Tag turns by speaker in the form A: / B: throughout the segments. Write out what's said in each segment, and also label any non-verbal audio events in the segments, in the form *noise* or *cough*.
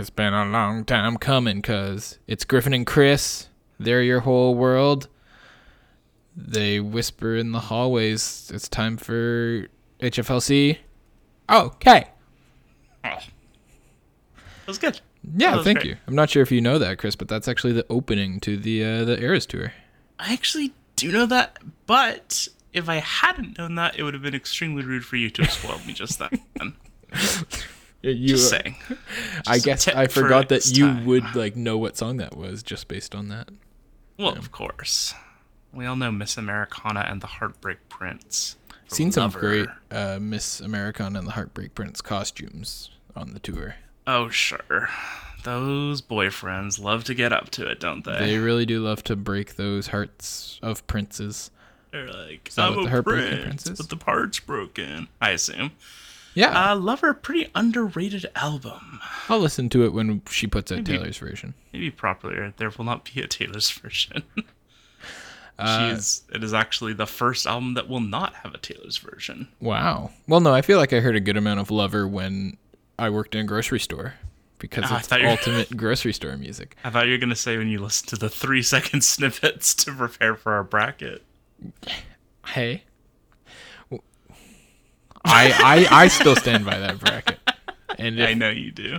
A: It's been a long time coming, cause it's Griffin and Chris. They're your whole world. They whisper in the hallways. It's time for HFLC. Okay.
B: That was good.
A: Yeah,
B: was
A: thank
B: great.
A: you. I'm not sure if you know that, Chris, but that's actually the opening to the uh, the Eras tour.
B: I actually do know that, but if I hadn't known that, it would have been extremely rude for you to have spoiled me just then. *laughs*
A: You,
B: Just saying. *laughs*
A: I
B: Just a
A: guess I
B: for
A: forgot that you
B: time.
A: would like know what song that was just based on that.
B: Well, of course. We all know Miss Americana and the Heartbreak Prince.
A: Seen some
B: Lover.
A: great uh, Miss Americana and the Heartbreak Prince costumes on the tour.
B: Oh, sure. Those boyfriends love to get up to it, don't they?
A: They really do love to break those hearts of princes.
B: They're like, I'm a prince,
A: Prince is?
B: but the part's broken. I assume.
A: Yeah,
B: Uh, Lover, pretty underrated album.
A: I'll listen to it when she puts out Taylor's version.
B: Maybe properly, there will not be a Taylor's version. *laughs*
A: Uh,
B: it is actually the first album that will not have a Taylor's version.
A: Wow. Well, no, I feel like I heard a good amount of Lover when I worked in a grocery store because
B: Oh,
A: it's
B: thought you were-
A: ultimate *laughs* grocery store music.
B: I thought you were going to say when you listen to the three *laughs* second snippets to prepare for our bracket.
A: Hey. I, I I still stand by that bracket. And
B: I know you do.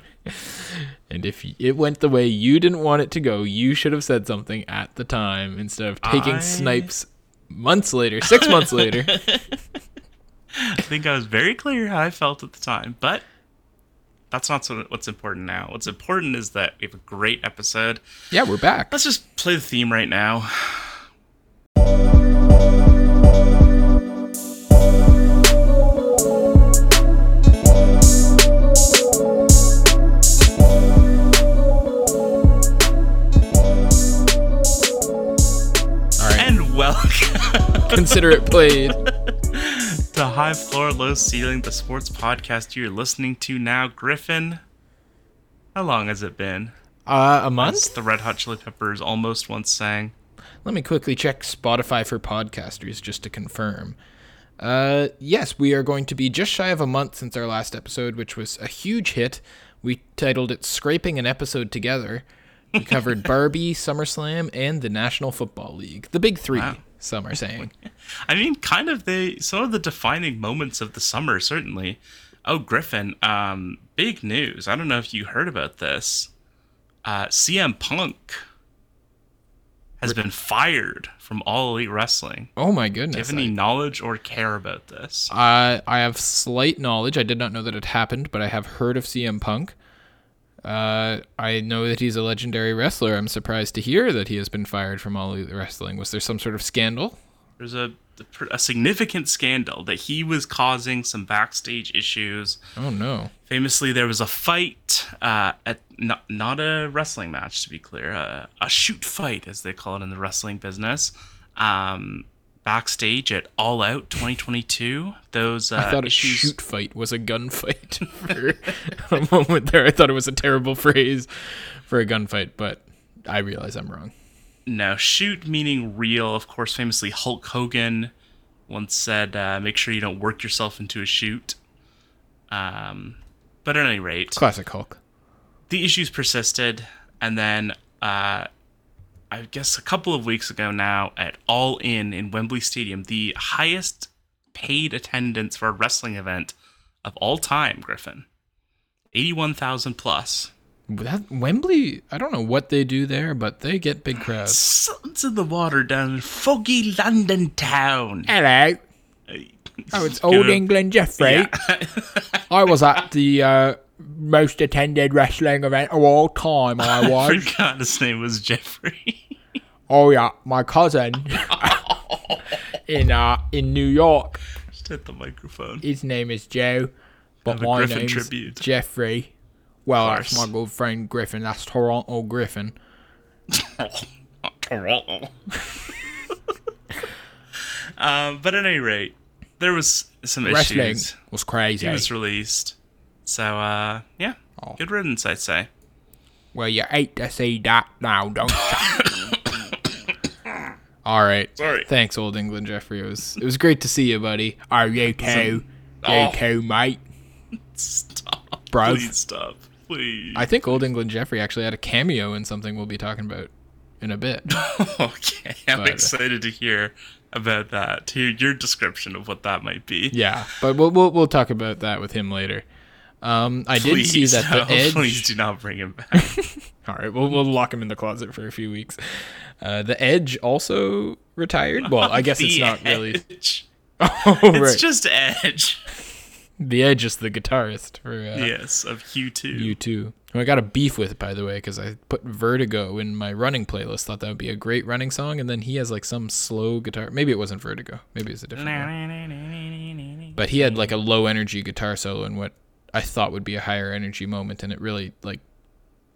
A: and if it went the way you didn't want it to go, you should have said something at the time instead of taking
B: I-
A: snipes months later, six months later. *laughs* *laughs*
B: I think I was very clear how I felt at the time, but that's not so- what's important now. What's important is that we have a great episode.
A: Yeah, we're back.
B: Let's just play the theme right now.
A: Consider it played. *laughs*
B: the High Floor, Low Ceiling, the sports podcast you're listening to now. Griffin, how long has it been?
A: Uh, a
B: As
A: month?
B: the Red Hot Chili Peppers almost once sang.
A: Let me quickly check Spotify for podcasters just to confirm. Uh, yes, we are going to be just shy of a month since our last episode, which was a huge hit. We titled it Scraping an Episode Together. We covered *laughs* Barbie, SummerSlam, and the National Football League. The big three,
B: Wow.
A: Some are saying.
B: I mean, kind of the some of the defining moments of the summer, certainly. Oh, Griffin, um, big news. I don't know if you heard about this. Uh, CM Punk has been fired from All Elite Wrestling.
A: Oh my
B: Do you
A: goodness.
B: have any
A: I,
B: knowledge or care about this?
A: uh, I have slight knowledge. I did not know that it happened, but I have heard of CM Punk. Uh, I know that he's a legendary wrestler. I'm surprised to hear that he has been fired from All Elite Wrestling. Was there some sort of scandal?
B: There's a a significant scandal that he was causing some backstage issues.
A: Oh no.
B: Famously, there was a fight uh, at not, not a wrestling match, to be clear, uh, a shoot fight, as they call it in the wrestling business. Um, backstage at All Out 2022, those uh,
A: I thought a
B: issues.
A: shoot fight was a gunfight *laughs* for a moment there. I thought it was a terrible *laughs* phrase for a gunfight, but I realize I'm wrong.
B: No, shoot meaning real. Of course, famously, Hulk Hogan once said, uh, "Make sure you don't work yourself into a shoot." Um, but at any rate,
A: Classic Hulk.
B: the issues persisted, and then uh, I guess a couple of weeks ago now, at All In in Wembley Stadium, the highest paid attendance for a wrestling event of all time, Griffin, eighty-one thousand plus.
A: That Wembley, I don't know what they do there, but they get big crowds.
B: Something's in the water down in foggy London town.
A: Hello. Oh, it's
B: Old
A: England Jeffrey. *laughs* I was at the uh, most attended wrestling event of all time. I *laughs*
B: I
A: was.
B: forgot his name was Jeffrey. *laughs*
A: oh yeah, my cousin *laughs* in uh in New York.
B: Just hit the microphone.
A: His name is Joe, but my
B: Griffin
A: name's
B: tribute.
A: Jeffrey. Well, that's my good friend Griffin. That's Toronto Griffin.
B: Toronto. um, but at any rate, there was some
A: Wrestling
B: issues.
A: was crazy.
B: He was released. So, uh, yeah.
A: Oh.
B: Good riddance, I'd say.
A: Well, you hate to see that now, don't you? *coughs* All right.
B: Sorry.
A: Thanks, Old England Jeffrey. It was it was great to see you, buddy. Are you too? You
B: Oh.
A: too, mate?
B: Stop.
A: Bro.
B: Please stop. please.
A: I think Old England Jeffrey actually had a cameo in something we'll be talking about in a bit. *laughs*
B: okay, I'm
A: But-
B: excited to hear about that. To hear your description of what that might be.
A: yeah, but we'll we'll, we'll talk about that with him later. Um, I did see
B: Please,
A: that the
B: no, *laughs*
A: Edge.
B: Please do not bring him back. *laughs*
A: All right, we'll we'll lock him in the closet for a few weeks. Uh, the Edge also retired. Well, I *laughs* guess it's not really. Oh,
B: It's just Edge.
A: the Edge is the guitarist for uh,
B: yes, of U2.
A: you two. Who I got a beef with, by the way, because I put Vertigo in my running playlist. Thought that would be a great running song, and then he has like some slow guitar. Maybe it wasn't Vertigo. Maybe it's a different one. But he had like a low energy guitar solo in what I thought would be a higher energy moment, and it really like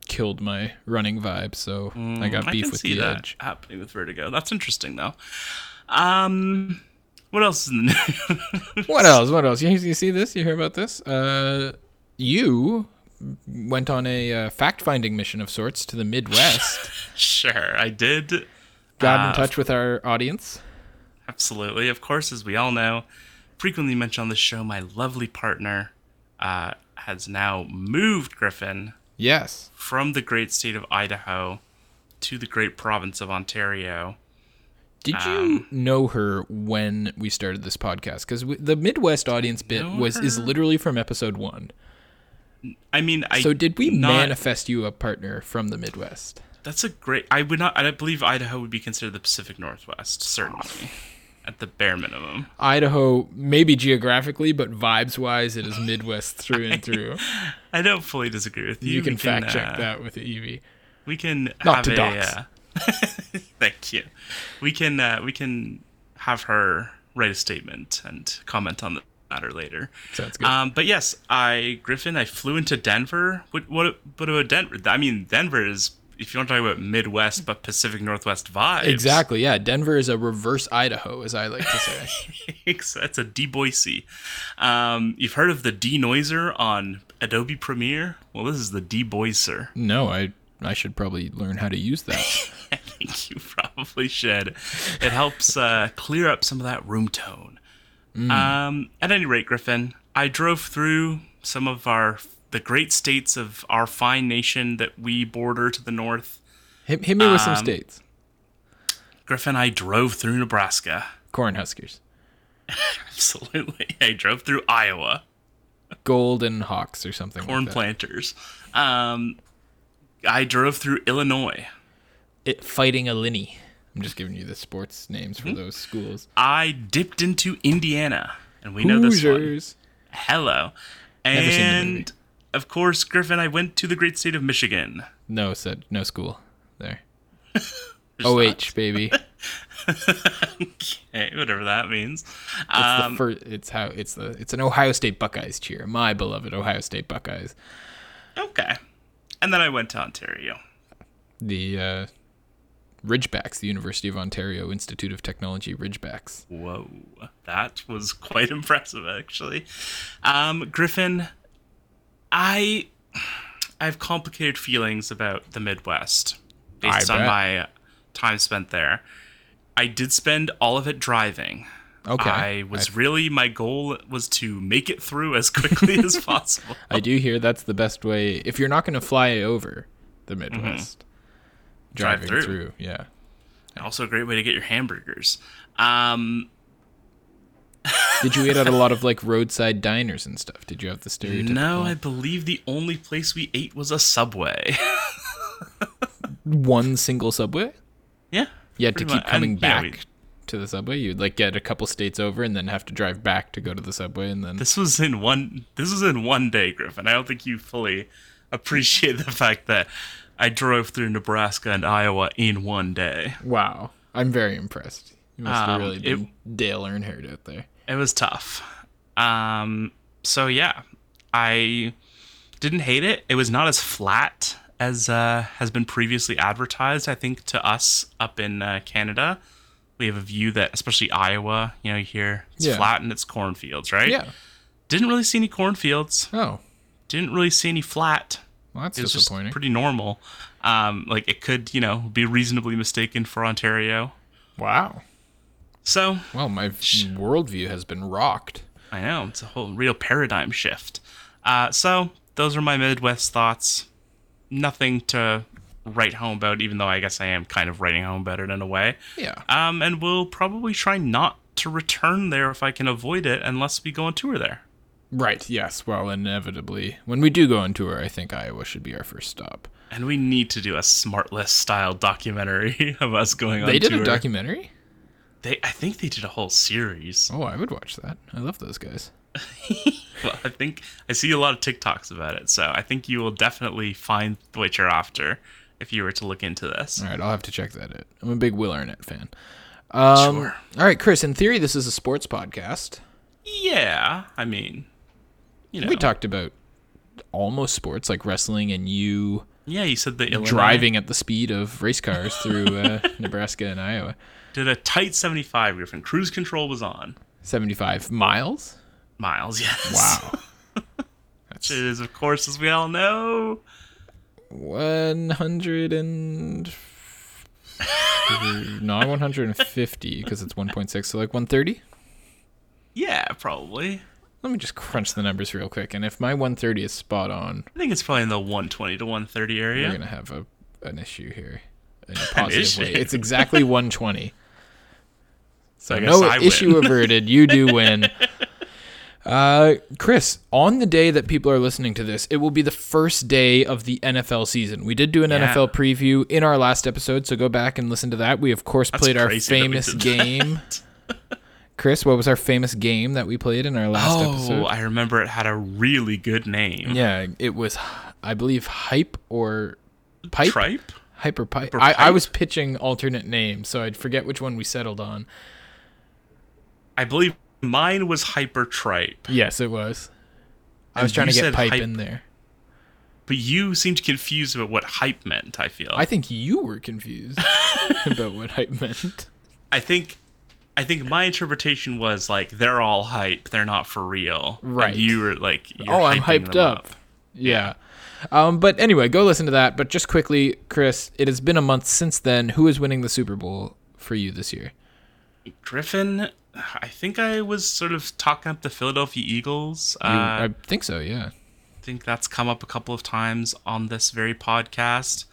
A: killed my running vibe. So I got
B: Mm, I
A: beef
B: can
A: with
B: see
A: the
B: that
A: Edge.
B: happening with Vertigo. That's interesting, though. Um, what else is in the news? *laughs*
A: What else? What else? You, you see this? You hear about this? Uh, you went on a uh, fact-finding mission of sorts to the Midwest. *laughs*
B: sure, I did.
A: Got
B: Uh,
A: in touch with our audience.
B: Absolutely. Of course, as we all know, frequently mentioned on the show, my lovely partner uh, has now moved Griffin
A: Yes.
B: from the great state of Idaho to the great province of Ontario.
A: Did you
B: Um,
A: know her when we started this podcast? Because the Midwest audience bit was is literally from episode one.
B: I mean, I
A: so did we
B: not,
A: manifest you a partner from the Midwest?
B: That's a great. I would not. I don't believe Idaho would be considered the Pacific Northwest, certainly, at the bare minimum.
A: Idaho, maybe geographically, but vibes wise, it is Midwest through and *laughs* through.
B: I don't fully disagree with you.
A: You can
B: We
A: fact check
B: uh,
A: that with Evie.
B: We can
A: Not
B: have
A: to
B: a.
A: dox.
B: Uh, *laughs* thank you. We can. Uh, we can have her write a statement and comment on the matter later.
A: Sounds good.
B: Um, but yes, I Griffin. I flew into Denver. What? What? What about Denver? I mean, Denver is. If you want to talk about Midwest but Pacific Northwest vibes,
A: exactly. Yeah, Denver is a reverse Idaho, as I like to say. *laughs*
B: That's a D Boise. Um, you've heard of the denoiser on Adobe Premiere? Well, this is the deboiser.
A: no, I I should probably learn how to use that. *laughs*
B: I think you probably should. It helps uh, clear up some of that room tone. Um, at any rate, Griffin, I drove through some of our the great states of our fine nation that we border to the north.
A: hit, hit me with some
B: Um,
A: states.
B: Griffin, I drove through Nebraska. *laughs*
A: Cornhuskers,
B: Absolutely, I drove through Iowa.
A: Golden Hawks, or something.
B: Corn
A: like
B: planters. Um, I drove through Illinois.
A: It Fighting Illini. I'm just giving you the sports names
B: Hmm?
A: for those schools.
B: I dipped into Indiana, and we know this one.
A: Hoosiers.
B: Hello.
A: Never seen the movie.
B: And of course, Griffin, I went to the great state of Michigan.
A: No, said no school there. *laughs* OH baby. *laughs*
B: Okay, whatever that means.
A: It's
B: Um,
A: the first. It's how it's the. It's an Ohio State Buckeyes cheer. My beloved Ohio State Buckeyes.
B: okay. And then I went to Ontario.
A: The uh, Ridgebacks, the University of Ontario Institute of Technology Ridgebacks.
B: Whoa, that was quite *laughs* impressive, actually. Um, Griffin, I I have complicated feelings about the Midwest based
A: I
B: on my time spent there. I did spend all of it driving.
A: Okay.
B: I was really my goal was to make it through as quickly *laughs* as possible.
A: I do hear that's the best way. If you're not going to fly over the Midwest,
B: Mm-hmm. Drive
A: driving
B: through.
A: through. yeah.
B: Also, a great way to get your hamburgers. Um,
A: Did you eat at a lot of like roadside diners and stuff? Did you have the stereotypical?
B: no, I believe the only place we ate was a Subway. *laughs*
A: one single subway.
B: yeah.
A: You had to keep
B: mu-
A: coming
B: and, yeah,
A: back
B: we-
A: to the subway. You'd like get a couple states over and then have to drive back to go to the subway, and then
B: This was in one. This was in one day, Griffin. I don't think you fully appreciate the fact that I drove through Nebraska and Iowa in one day.
A: wow, I'm very impressed. You must have
B: Um,
A: really been Dale Earnhardt out there.
B: It was tough. Um. So yeah, I didn't hate it. It was not as flat as uh, has been previously advertised. I think to us up in uh, Canada, we have a view that, especially Iowa, you know, you hear it's
A: Yeah.
B: flat and it's cornfields, right?
A: Yeah.
B: Didn't really see any cornfields.
A: Oh,
B: Didn't really see any flat.
A: well, that's
B: it was just
A: disappointing.
B: pretty normal. Um, like it could, you know, be reasonably mistaken for Ontario.
A: wow.
B: So
A: Well, my worldview has been rocked.
B: I know it's a whole real paradigm shift. Uh, so those are my Midwest thoughts. Nothing to write home about, even though I guess I am kind of writing home about it in a way.
A: Yeah.
B: Um, and we'll probably try not to return there if I can avoid it, unless we go on tour there.
A: Right. Yes. Well, inevitably, when we do go on tour, I think Iowa should be our first stop.
B: And we need to do a Smartless style documentary *laughs* of us going on tour.
A: They did
B: tour.
A: a documentary.
B: They, I think they did a whole series.
A: Oh, I would watch that. I love those guys. *laughs* *laughs*
B: Well, I think I see a lot of TikToks about it, so I think you will definitely find what you're after if you were to look into this.
A: All right, I'll have to check that out. I'm a big Will Arnett fan. Um,
B: Sure.
A: All right, Chris. In theory, this is a sports podcast.
B: Yeah, I mean, you know,
A: We talked about almost sports, like wrestling, and you
B: yeah, you said the Illinois
A: driving at the speed of race cars through uh, *laughs* Nebraska and Iowa.
B: Did a tight 75 Griffin. Cruise control was on.
A: 75 miles.
B: Miles, yes.
A: Wow. *laughs*
B: Which is, of course, as we all know,
A: 100 and *laughs* not 150 because it's 1.6 so like 130
B: yeah, probably.
A: let me just crunch the numbers real quick and if my 130 is spot on
B: I think it's probably in the 120 to 130 area.
A: we're gonna have a an issue here in a *laughs* positive way it's exactly 120 so
B: I guess
A: no
B: I
A: issue averted you do *laughs* win uh, Chris, on the day that people are listening to this, it will be the first day of the NFL season. We did do an
B: Yeah.
A: NFL preview in our last episode, so go back and listen to that. We, of course,
B: That's
A: played our
B: crazy that we
A: famous game. *laughs* Chris, what was our famous game that we played in our last
B: Oh,
A: episode?
B: I remember it had a really good name.
A: Yeah, it was, I believe, Hype or Pipe?
B: Tripe?
A: Hyper Pipe. I, I was pitching alternate names, so I'd forget which one we settled on.
B: I believe mine was Hyper Tripe,
A: Yes, it was. I
B: And
A: was trying to get Pipe
B: Hype-
A: in there.
B: but you seemed confused about what hype meant, I feel.
A: I think you were confused *laughs* about what Hype meant.
B: I think I think my interpretation was like they're all hype, they're not for real. And
A: Right.
B: you were like you're
A: oh, I'm hyped
B: them
A: up. Yeah. Um, but anyway, go listen to that. But just quickly, Chris, it has been a month since then. Who is winning the Super Bowl for you this year?
B: Griffin, I think I was sort of talking up the Philadelphia Eagles.
A: You-
B: uh,
A: I think so. Yeah.
B: I think that's come up a couple of times on this very podcast.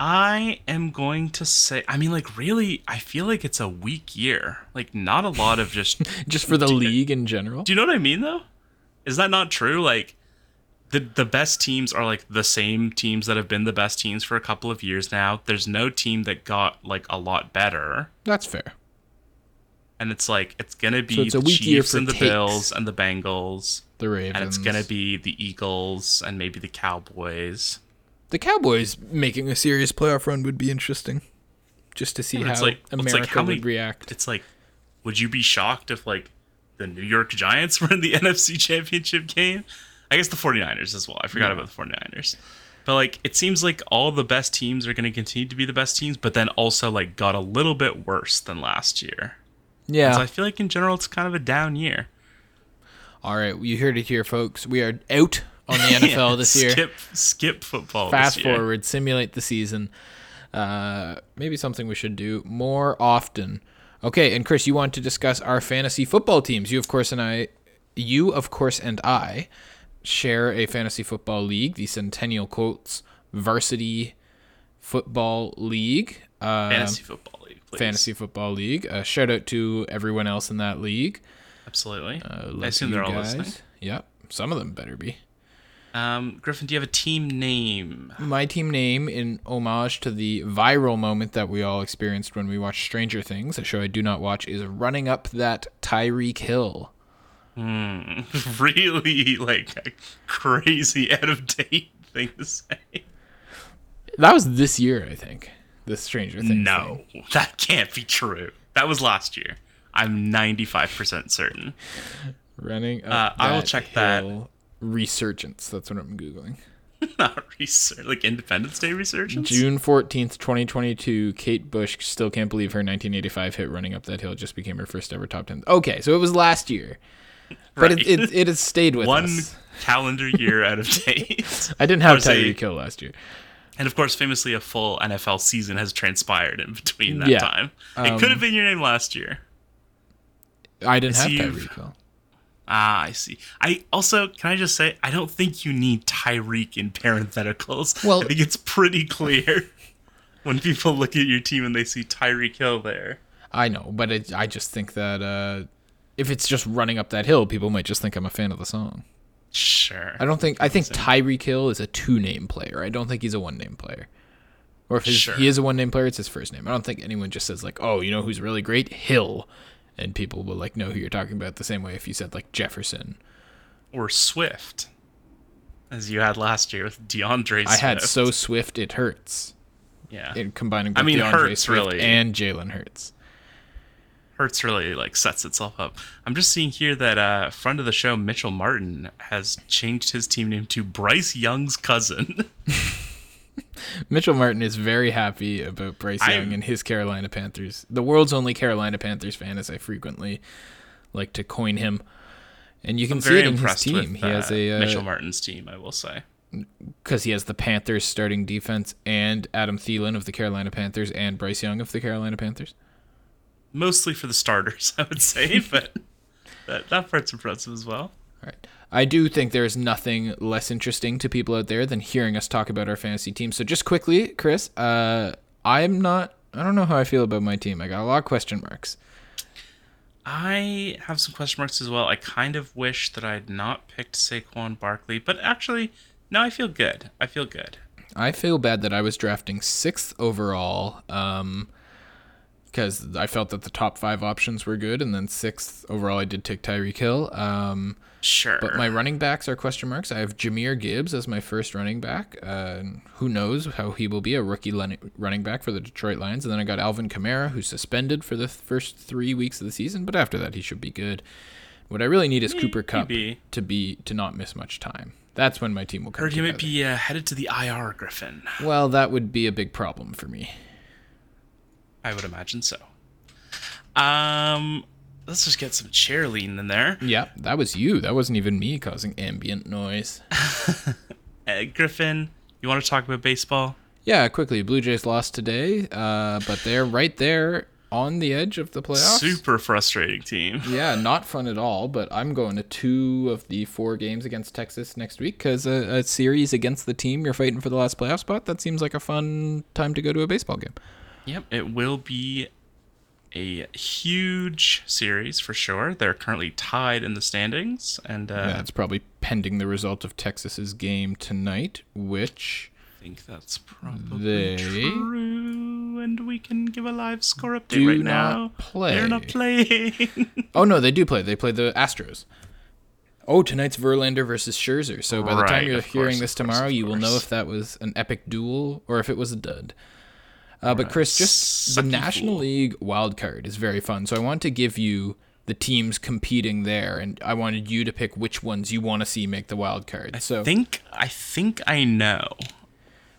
B: I am going to say, I mean, like, really, I feel like it's a weak year. Like, not a lot of just. *laughs*
A: Just for the league in general.
B: Do you know what I mean, though? Is that not true? Like, the the best teams are like the same teams that have been the best teams for a couple of years now. There's no team that got like a lot better,
A: That's fair.
B: And it's like it's gonna be
A: So it's
B: Chiefs and the
A: takes.
B: Bills and the Bengals,
A: The Ravens.
B: and it's gonna be the Eagles and maybe the Cowboys.
A: the Cowboys making a serious playoff run would be interesting, just to see
B: Yeah,
A: how
B: like- it's like
A: America
B: how many-
A: would react.
B: It's like, would you be shocked if like the New York Giants *laughs* were in the NFC Championship game? I guess the 49ers as well. I forgot about the 49ers. But like it seems like all the best teams are going to continue to be the best teams, but then also like got a little bit worse than last year.
A: Yeah.
B: So I feel like in general it's kind of a down year.
A: All right, you heard it here, folks. We are out on the *laughs* NFL this year.
B: Skip skip football.
A: Fast forward, simulate the season. Uh, maybe something we should do more often. Okay, and Chris, you want to discuss our fantasy football teams. You, of course, and I, you, of course, and I share a fantasy football league, the Centennial Colts Varsity Football League. Uh,
B: Fantasy football please.
A: Fantasy Football League. Uh, shout out to everyone else in that league.
B: Absolutely.
A: Uh,
B: I assume they're all
A: guys.
B: listening.
A: Yep, some of them better be.
B: Um, Griffin, do you have a team name?
A: My team name, in homage to the viral moment that we all experienced when we watched Stranger Things, a show I do not watch, is running up that Tyreek Hill.
B: Hmm. *laughs* really like a crazy *laughs* out of date thing to say.
A: That was this year, I think. The Stranger Things.
B: No,
A: thing.
B: that can't be true. That was last year. I'm 95% certain.
A: running up
B: Uh, I will
A: that
B: check that.
A: hill Resurgence. That's what I'm googling. *laughs*
B: Not research, like Independence Day resurgence.
A: June fourteenth, twenty twenty two. Kate Bush still can't believe her 1985 hit "Running Up That Hill" just became her first ever top ten. Okay, so it was last year, but it, it it has stayed with *laughs*
B: One
A: us.
B: calendar year out of *laughs* date.
A: I didn't have
B: say-
A: Tyreek Hill last year.
B: And of course, famously, a full NFL season has transpired in between that
A: Yeah,
B: time.
A: um,
B: it could have been your name last year.
A: I didn't have Tyreek Hill.
B: Ah, I see. I also can I just say I don't think you need Tyreek in parentheticals.
A: Well-
B: I think it's pretty clear *laughs* when people look at your team and they see Tyreek Hill there.
A: I know, but it, I just think that uh, if it's just running up that hill, people might just think I'm a fan of the song.
B: Sure.
A: I don't think. I think Tyreek Hill is a two name player. I don't think he's a one name player. Or if
B: Sure.
A: he is a one name player, it's his first name. I don't think anyone just says like, "Oh, you know who's really great? Hill," and people will like know who you're talking about. The same way if you said like Jefferson.
B: or Swift, as you had last year with DeAndre. Swift.
A: I had so swift it hurts.
B: yeah.
A: In combining,
B: I mean,
A: DeAndre
B: Hurts,
A: Swift
B: really.
A: and Jalen Hurts.
B: Hurts really like sets itself up. I'm just seeing here that uh, friend of the show Mitchell Martin has changed his team name to Bryce Young's cousin. *laughs*
A: Mitchell Martin is very happy about Bryce
B: I'm-
A: Young and his Carolina Panthers. The world's only Carolina Panthers fan, as I frequently like to coin him. And you can see
B: Very
A: it in his team.
B: with
A: he has
B: uh,
A: a
B: Mitchell Martin's team, I will say.
A: because he has the Panthers starting defense and Adam Thielen of the Carolina Panthers and Bryce Young of the Carolina Panthers.
B: Mostly for the starters, *laughs* I would say, *laughs* but that, that part's impressive as well.
A: All right. I do think there's nothing less interesting to people out there than hearing us talk about our fantasy team. So just quickly, Chris, uh, I'm not. I don't know how I feel about my team. I got a lot of question marks.
B: I have some question marks as well. I kind of wish that I had not picked Saquon Barkley, but actually, no, I feel good. I feel good.
A: I feel bad that I was drafting sixth overall um, because I felt that the top five options were good, and then sixth overall I did take Tyreek Hill. Um,
B: Sure.
A: but my running backs are question marks. I have Jahmyr Gibbs as my first running back. Uh, who knows how he will be a rookie running back for the Detroit Lions? And then I got Alvin Kamara, who's suspended for the first three weeks of the season, but after that he should be good. What I really need is Cooper
B: Kupp
A: to be to not miss much time. That's when my team will come
B: heard you might be uh, headed to the IR, Griffin.
A: Well, that would be a big problem for me.
B: I would imagine so. Um, let's just get some chair lean in there.
A: Yeah, that was you. That wasn't even me causing ambient noise. *laughs*
B: Griffin, you want to talk about baseball?
A: Yeah, quickly. Blue Jays lost today, uh, but they're right there on the edge of the playoffs.
B: Super frustrating team. *laughs*
A: Yeah, not fun at all. But I'm going to two of the four games against Texas next week because a, a series against the team you're fighting for the last playoff spot. That seems like a fun time to go to a baseball game.
B: Yep, it will be a huge series for sure. They're currently tied in the standings, and uh,
A: Yeah, it's probably pending the result of Texas's game tonight, which
B: I think that's probably true. And we can give a live score update
A: do
B: right
A: not
B: now.
A: play.
B: They're not playing. *laughs*
A: Oh no, they do play. They play the Astros. Oh, tonight's Verlander versus Scherzer. So by the time you're
B: of course,
A: hearing this tomorrow,
B: of
A: you will know if that was an epic duel or if it was a dud. Uh, but Chris, just the National
B: fool.
A: League wild card is very fun. So I want to give you the teams competing there, and I wanted you to pick which ones you want to see make the wild card. So
B: think I think I know.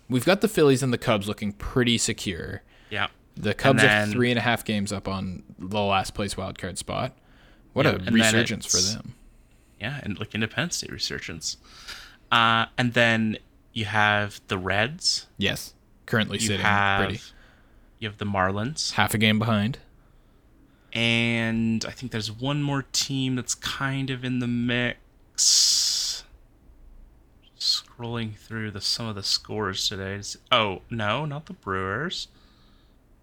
A: we've got the Phillies and the Cubs looking pretty secure.
B: Yeah.
A: The Cubs
B: then-
A: are three and a half games up on the last place wild card spot. What
B: Yeah,
A: a resurgence for them.
B: Yeah, and like Independence Day resurgence. Uh, and then you have the Reds.
A: Yes, currently
B: You
A: sitting
B: have
A: pretty.
B: you have the Marlins,
A: half a game behind.
B: and I think there's one more team that's kind of in the mix. Scrolling through the some of the scores today. Oh no, not the Brewers.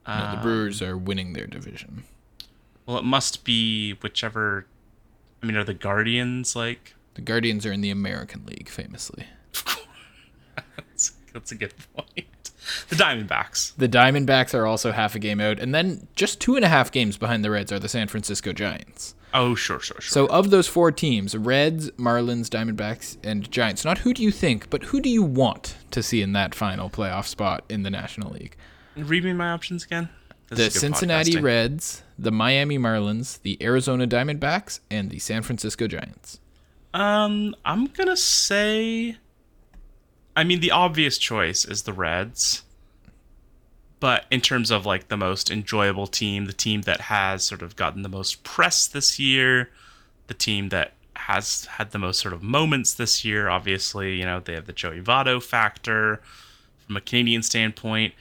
A: No,
B: Uh,
A: the Brewers are winning their division.
B: Well, it must be whichever. I mean, are the Guardians like?
A: The Guardians are in the American League, famously. *laughs*
B: that's, that's a good point. The Diamondbacks.
A: The Diamondbacks are also half a game out, and then just two and a half games behind the Reds are the San Francisco Giants.
B: Oh, sure, sure, sure.
A: So, of those four teams Reds, Marlins, Diamondbacks, and Giants not who do you think, but who do you want to see in that final playoff spot in the National League?
B: Read me my options again. This
A: The Cincinnati
B: podcasting.
A: Reds, the Miami Marlins, the Arizona Diamondbacks, and the San Francisco Giants.
B: Um, I'm gonna say. I mean, the obvious choice is the Reds. But in terms of like the most enjoyable team, the team that has sort of gotten the most press this year, the team that has had the most sort of moments this year, obviously, you know, they have the Joey Votto factor from a Canadian standpoint.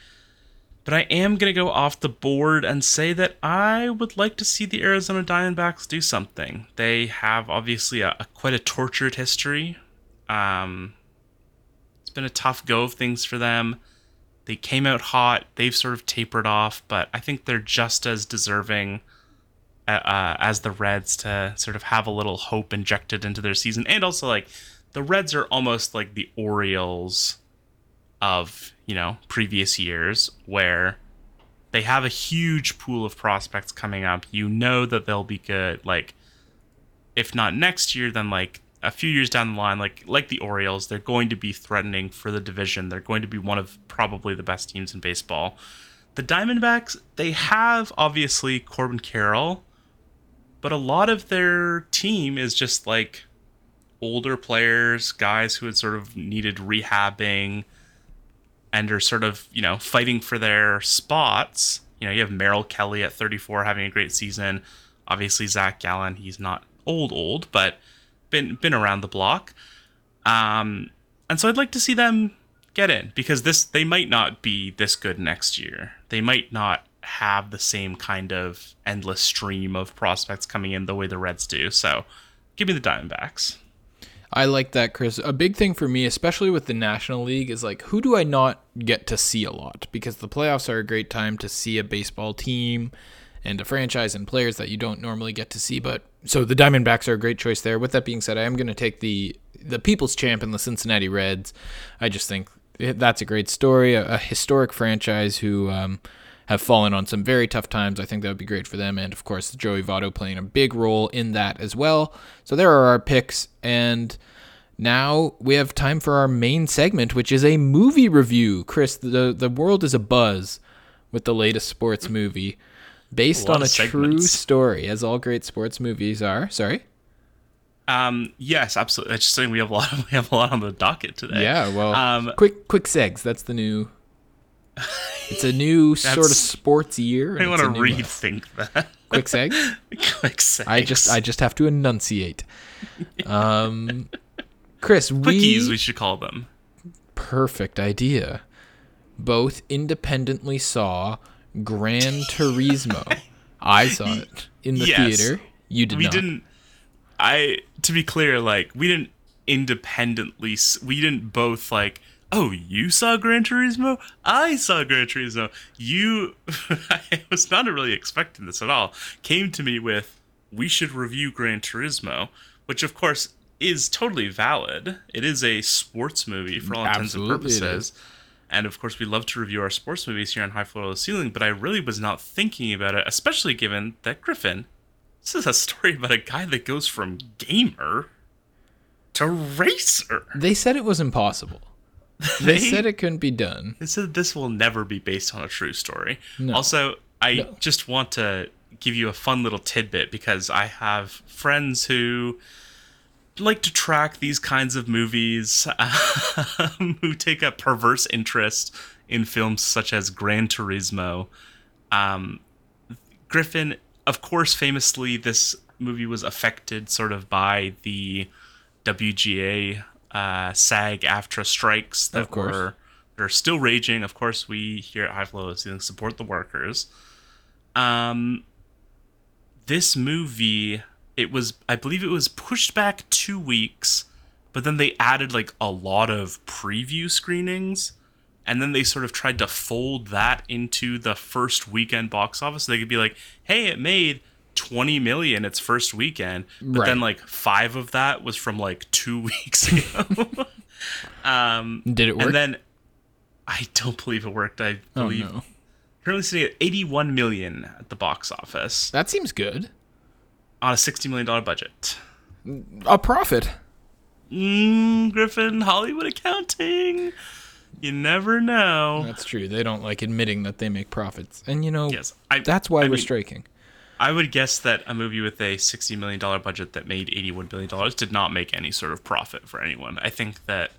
B: But I am going to go off the board and say that I would like to see the Arizona Diamondbacks do something. They have obviously a, a quite a tortured history. Um, it's been a tough go of things for them. They came out hot. They've sort of tapered off, but I think they're just as deserving uh, uh, as the Reds to sort of have a little hope injected into their season. And also, like, the Reds are almost like the Orioles of, you know, previous years where they have a huge pool of prospects coming up. You know that they'll be good. Like, if not next year, then like a few years down the line, like like the Orioles, they're going to be threatening for the division. They're going to be one of probably the best teams in baseball. The Diamondbacks, they have obviously Corbin Carroll, but a lot of their team is just like older players, guys who had sort of needed rehabbing and are sort of, you know, fighting for their spots. You know, you have Merrill Kelly at 34 having a great season. Obviously, Zach Gallen, he's not old, old, but been been around the block. Um, and so I'd like to see them get in because this they might not be this good next year. They might not have the same kind of endless stream of prospects coming in the way the Reds do. So, give me the Diamondbacks.
A: I like that, Chris. A big thing for me, especially with the National League, is like who do I not get to see a lot? Because the playoffs are a great time to see a baseball team and a franchise and players that you don't normally get to see. But so the Diamondbacks are a great choice there. With that being said, I am going to take the the People's Champ and the Cincinnati Reds. I just think that's a great story, a, a historic franchise who um, have fallen on some very tough times. I think that would be great for them, and of course Joey Votto playing a big role in that as well. So there are our picks, and. Now we have time for our main segment, which is a movie review. Chris, the the world is a buzz with the latest sports movie based
B: A
A: on a true story, as all great sports movies are. Sorry.
B: Um, yes, absolutely. I just saying we have a lot. Of, *laughs* we have a lot on the docket today.
A: Yeah. Well,
B: Um,
A: quick quick segs. That's the new. It's a new *laughs* sort of sports year.
B: I
A: it's
B: want to rethink that. *laughs*
A: quick segs.
B: Quick sex.
A: I just I just have to enunciate. Um, Chris,
B: quickies
A: we
B: we should call them.
A: perfect idea. Both independently saw Gran *laughs* Turismo. I saw it in the
B: Yes.
A: theater. You did not.
B: we
A: not.
B: didn't i to be clear like we didn't independently we didn't both like oh you saw gran turismo i saw gran turismo you *laughs* i was not really expecting this at all came to me with we should review gran turismo which of course is totally valid it is a sports movie for all intents and
A: Absolutely
B: purposes and of course, we love to review our sports movies here on High Floor Low Ceiling, but I really was not thinking about it, especially given that Griffin, this is a story about a guy that goes from gamer to racer.
A: They said it was impossible. They said it couldn't be done.
B: They said this will never be based on a true story.
A: No.
B: Also, I
A: No.
B: just want to give you a fun little tidbit because I have friends who like to track these kinds of movies, um, *laughs* who take a perverse interest in films such as Gran Turismo. Um, Griffin, of course, famously, this movie was affected sort of by the WGA uh, SAG AFTRA strikes that were that are still raging. Of course, we here at High Flow Ceiling support the workers. Um, this movie, it was, I believe, it was pushed back two weeks, but then they added like a lot of preview screenings, and then they sort of tried to fold that into the first weekend box office. So they could be like, "Hey, it made." 20 million its first weekend but then like five of that was from like two *laughs* weeks ago um
A: Did it work?
B: and then I don't believe it worked. I
A: oh
B: believe
A: no,
B: currently sitting at 81 million at the box office
A: that seems good.
B: On a 60 million dollar budget.
A: A profit.
B: Mm, Griffin, Hollywood accounting. You never know.
A: That's true. They don't like admitting that they make profits, and you know
B: Yes, I,
A: that's why
B: I
A: we're
B: mean,
A: striking.
B: I would guess that a movie with a 60 million dollar budget that made 81 billion dollars did not make any sort of profit for anyone. I think that.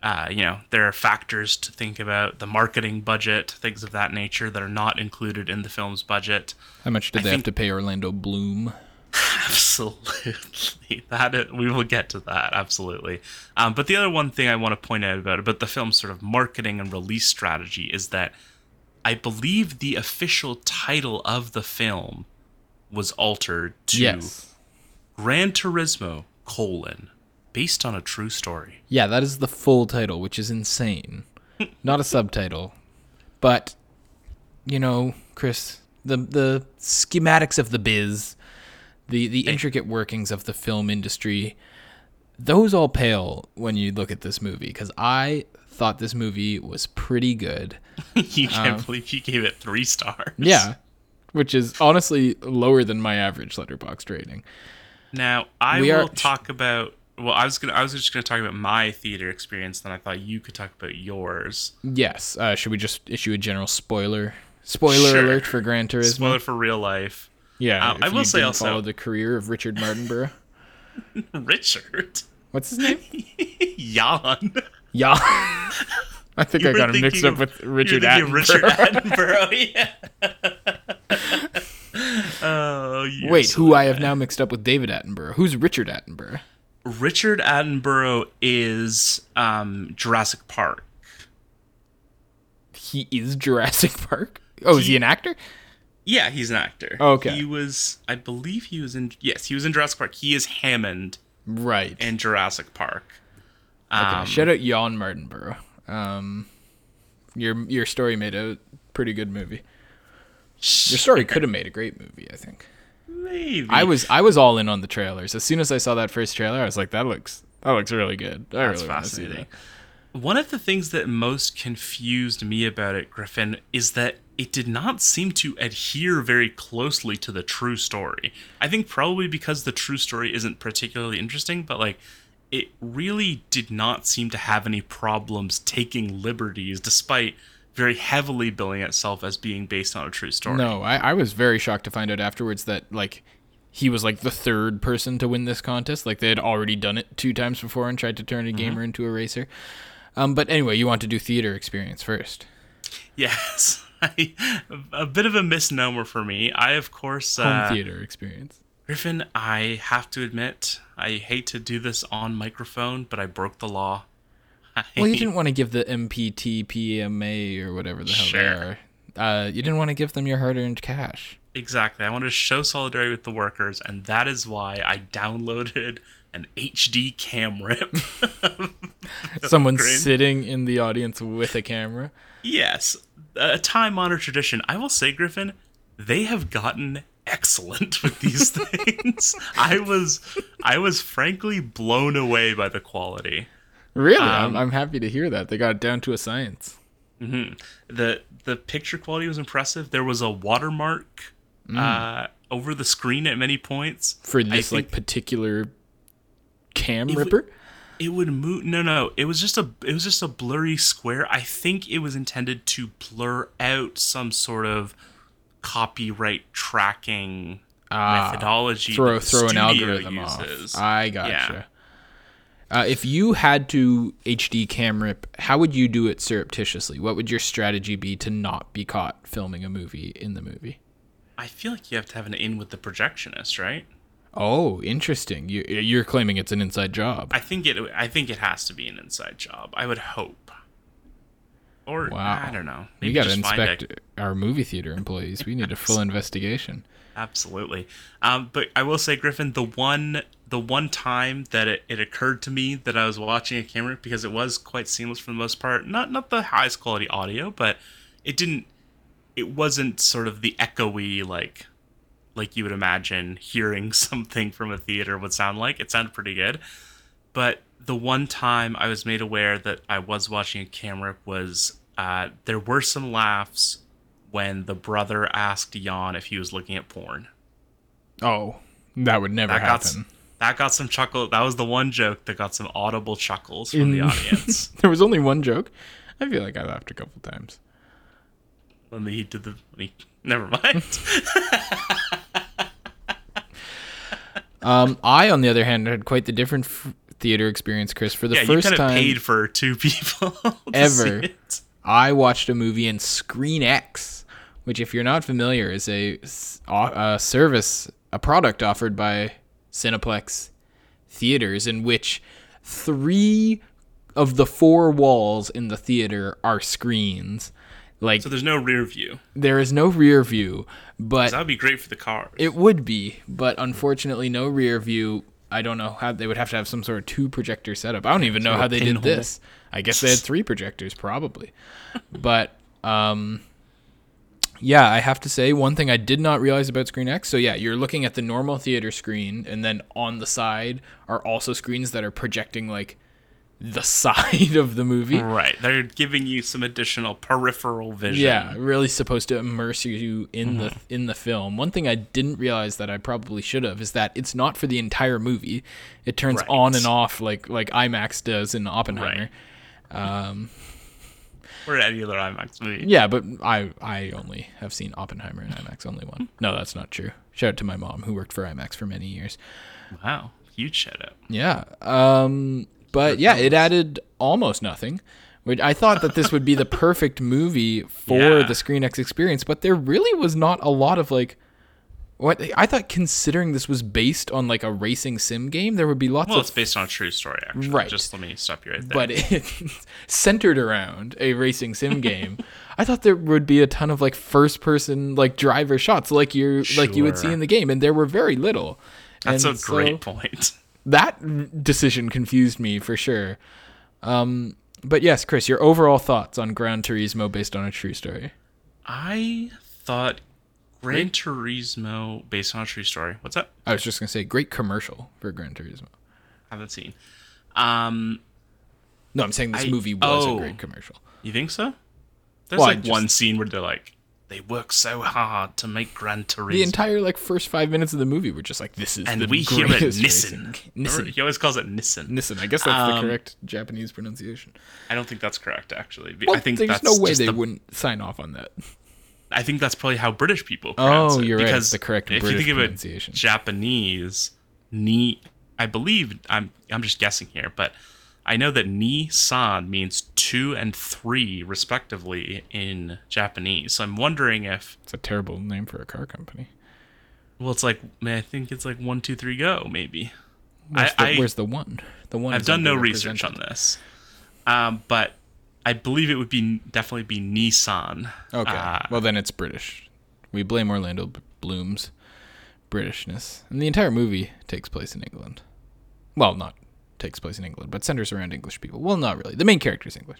B: Uh, you know, there are factors to think about the marketing budget, things of that nature that are not included in the film's budget.
A: How much did
B: I
A: they
B: think-
A: have to pay Orlando Bloom? *laughs*
B: Absolutely, that we will get to that. Absolutely, um, but the other one thing I want to point out about about the film's sort of marketing and release strategy is that I believe the official title of the film was altered to
A: Yes.
B: Gran Turismo colon based on a true story.
A: Yeah, that is the full title, which is insane. *laughs* Not a subtitle. But you know, Chris, the the schematics of the biz, the the intricate workings of the film industry, those all pale when you look at this movie cuz I thought this movie was pretty good. *laughs*
B: you can't believe you gave it three stars.
A: Yeah. Which is honestly lower than my average Letterboxd rating.
B: Now I
A: We are-
B: will talk about. Well, I was gonna. I was just gonna talk about my theater experience. Then I thought you could talk about yours.
A: Yes. Uh, should we just issue a general spoiler spoiler
B: Sure.
A: alert for Gran Turismo?
B: Spoiler for real life.
A: Yeah,
B: Um, I will say also-
A: follow the career of Richard Martinborough. *laughs*
B: Richard.
A: What's his name? *laughs*
B: Jann.
A: Jann. *laughs* I think
B: You
A: I got him mixed up with Richard Attenborough.
B: Richard Attenborough. Yeah. oh,
A: Wait,
B: so
A: who I have now mixed up with David Attenborough. Who's Richard Attenborough?
B: Richard Attenborough is um, Jurassic Park.
A: He is Jurassic Park. Oh, is he an actor?
B: Yeah, he's an actor.
A: Okay.
B: He was, I believe, he was in. Yes, he was in Jurassic Park. He is Hammond
A: Right.
B: in Jurassic Park.
A: Okay,
B: Um,
A: shout out Jann Mardenborough. Um, your your story made a pretty good movie. Your story could have made a great movie. I think.
B: maybe
A: I was I was all in on the trailers. As soon as I saw that first trailer, I was like, that looks that looks really good. I
B: That's
A: really
B: fascinating.
A: that.
B: One of the things that most confused me about it, Griffin, is that it did not seem to adhere very closely to the true story. I think probably because the true story isn't particularly interesting, but like it really did not seem to have any problems taking liberties despite very heavily billing itself as being based on a true story.
A: No, I, I was very shocked to find out afterwards that like he was like the third person to win this contest. Like they had already done it two times before and tried to turn a gamer into a racer. Um, but anyway, you want to do theater experience first.
B: Yes. I, *laughs* a bit of a misnomer for me. I, of course,
A: Home
B: uh,
A: theater experience.
B: Griffin, I have to admit, I hate to do this on microphone, but I broke the law. I, *laughs*
A: Well, you didn't want to give the MPT PMA or whatever the hell
B: Sure.
A: they are. Uh, you didn't want to give them your hard-earned cash.
B: exactly. I wanted to show solidarity with the workers, and that is why I downloaded an HD cam rip. *laughs*
A: Someone's sitting in the audience with a camera.
B: yes, a time-honored tradition. I will say, Griffin, they have gotten excellent with these *laughs* things. I was, I was frankly blown away by the quality.
A: Really,
B: Um,
A: I'm, I'm happy to hear that they got it down to a science.
B: the the picture quality was impressive. There was a watermark uh, over the screen at many points.
A: for this like particular cam ripper.
B: It would move. No, no, it was just a it was just a blurry square. I think it was intended to blur out some sort of copyright tracking methodology.
A: Ah, throw
B: that the
A: throw an algorithm
B: uses.
A: off. I gotcha.
B: Yeah.
A: Uh, if you had to HD cam rip, how would you do it surreptitiously? What would your strategy be to not be caught filming a movie in the movie?
B: I feel like you have to have an in with the projectionist, right?
A: Oh, interesting. You, you're claiming it's an inside job.
B: I think it. I think it has to be an inside job. I would hope. Or
A: Wow.
B: I don't know.
A: we got to
B: find a-
A: inspect our movie theater employees. We need a full *laughs* investigation.
B: Absolutely. Um, but I will say, Griffin, the one the one time that it, it occurred to me that I was watching a camera because it was quite seamless for the most part. Not not the highest quality audio, but it didn't it wasn't sort of the echoey like like you would imagine hearing *laughs* something from a theater would sound like. It sounded pretty good. But the one time I was made aware that I was watching a camera was uh, there were some laughs when the brother asked Jann if he was looking at porn.
A: Oh, that would never
B: That got
A: happen.
B: that got some chuckle. That was the one joke that got some audible chuckles from the *laughs* audience *laughs*
A: there was only one joke. I feel like I laughed a couple times.
B: when he did the. When he, never mind.
A: Um, I, on the other hand, had quite the different f- theater experience, Chris. For the
B: yeah, you
A: first
B: of
A: time
B: paid for two *laughs* people
A: ever. I watched a movie in Screen X, which, if you're not familiar, is a service, a product offered by Cineplex theaters, in which three of the four walls in the theater are screens. Like
B: So there's no rear view.
A: there is no rear view, but
B: That would be great for the cars.
A: it would be, but unfortunately no rear view. I don't know how they would have to have some sort of two projector setup. I don't even know how they did this. I guess they had three projectors probably. *laughs* but um yeah, I have to say one thing I did not realize about Screen X. So yeah, you're looking at the normal theater screen and then on the side are also screens that are projecting like the side of the movie.
B: right. They're giving you some additional peripheral vision.
A: Yeah, really supposed to immerse you in the in the film. One thing I didn't realize that I probably should have is that it's not for the entire movie. It turns
B: Right.
A: on and off like like IMAX does in Oppenheimer.
B: Um or any other IMAX movie.
A: Yeah, but I I only have seen Oppenheimer in IMAX only one. No, that's not true. Shout out to my mom who worked for IMAX for many years.
B: Wow. Huge shout out.
A: Yeah. Um but yeah, it added almost nothing. Which I thought that this would be the *laughs* perfect movie for
B: Yeah.
A: the Screen X experience, but there really was not a lot of like what I thought considering this was based on like a racing sim game, there would be lots
B: Well,
A: of
B: it's based on a true story, actually.
A: Right.
B: Just let me stop you right there.
A: but it's *laughs* centered around a racing sim game. I thought there would be a ton of like first person like driver shots like you like you would see in the game and there were very little.
B: That's
A: And
B: a
A: so-
B: great point.
A: That decision confused me for sure. Um, but yes, Chris, your overall thoughts on Gran Turismo based on a true story?
B: I thought Gran Turismo, based on a true story. What's up?
A: I was just gonna say, great commercial for Gran Turismo.
B: I Haven't seen. Um,
A: No, I'm saying this
B: I-
A: movie was
B: oh.
A: a great commercial.
B: you think so? There's
A: Well,
B: like
A: just-
B: one scene where they're like, they work so hard to make Gran Turismo.
A: The entire like first five minutes of the movie were just like, this is
B: and
A: the
B: we hear it Nissan. *laughs*
A: Nissan.
B: He always calls it Nissan.
A: Nissan. I guess that's the
B: Um,
A: correct Japanese pronunciation.
B: I don't think that's correct, actually.
A: Well,
B: I think
A: there's no way they
B: the-
A: wouldn't sign off on that.
B: I think that's probably how British people pronounce
A: Oh,
B: it.
A: you're
B: because
A: It's the correct
B: if
A: British
B: you think of
A: pronunciation.
B: it Japanese, ni, I believe I'm I'm just guessing here, but I know that ni san means two and three respectively in Japanese. So I'm wondering if
A: It's a terrible name for a car company.
B: well, it's like I think it's like one, two, three, go maybe.
A: Where's,
B: I,
A: the,
B: I
A: where's the one? The one.
B: I've done no research on this, um, but I believe it would be definitely be Nissan.
A: Okay.
B: Uh,
A: well, then it's British. We blame Orlando Bloom's Britishness. And the entire movie takes place in England. Well, not takes place in England, but centers around English people. Well, not really. The main character is English.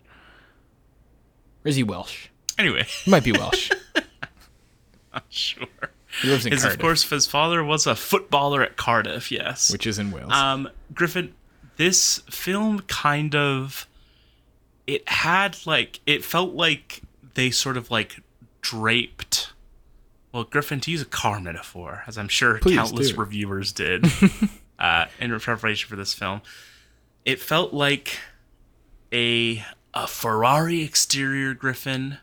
A: Or is he Welsh?
B: anyway,
A: He might be Welsh. *laughs*
B: Not sure.
A: He lives in Cardiff,
B: of course, his father was a footballer at Cardiff. Yes.
A: which is in Wales.
B: Um, Griffin, this film kind of it had like it felt like they sort of like draped. Well, Griffin, to use a car metaphor, as I'm sure
A: Please
B: countless
A: do.
B: reviewers did *laughs* uh, in preparation for this film, it felt like a a Ferrari exterior Griffin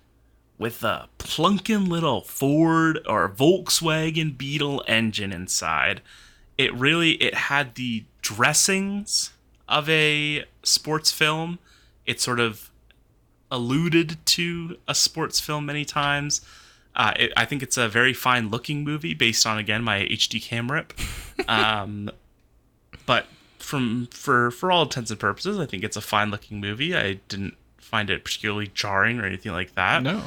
B: with a plunkin' little Ford or Volkswagen Beetle engine inside. It really it had the dressings of a sports film. It sort of alluded to a sports film many times. Uh, it, I think it's a very fine looking movie based on again my HD cam rip. *laughs* Um, but from for for all intents and purposes, I think it's a fine looking movie. I didn't find it particularly jarring or anything like that.
A: no.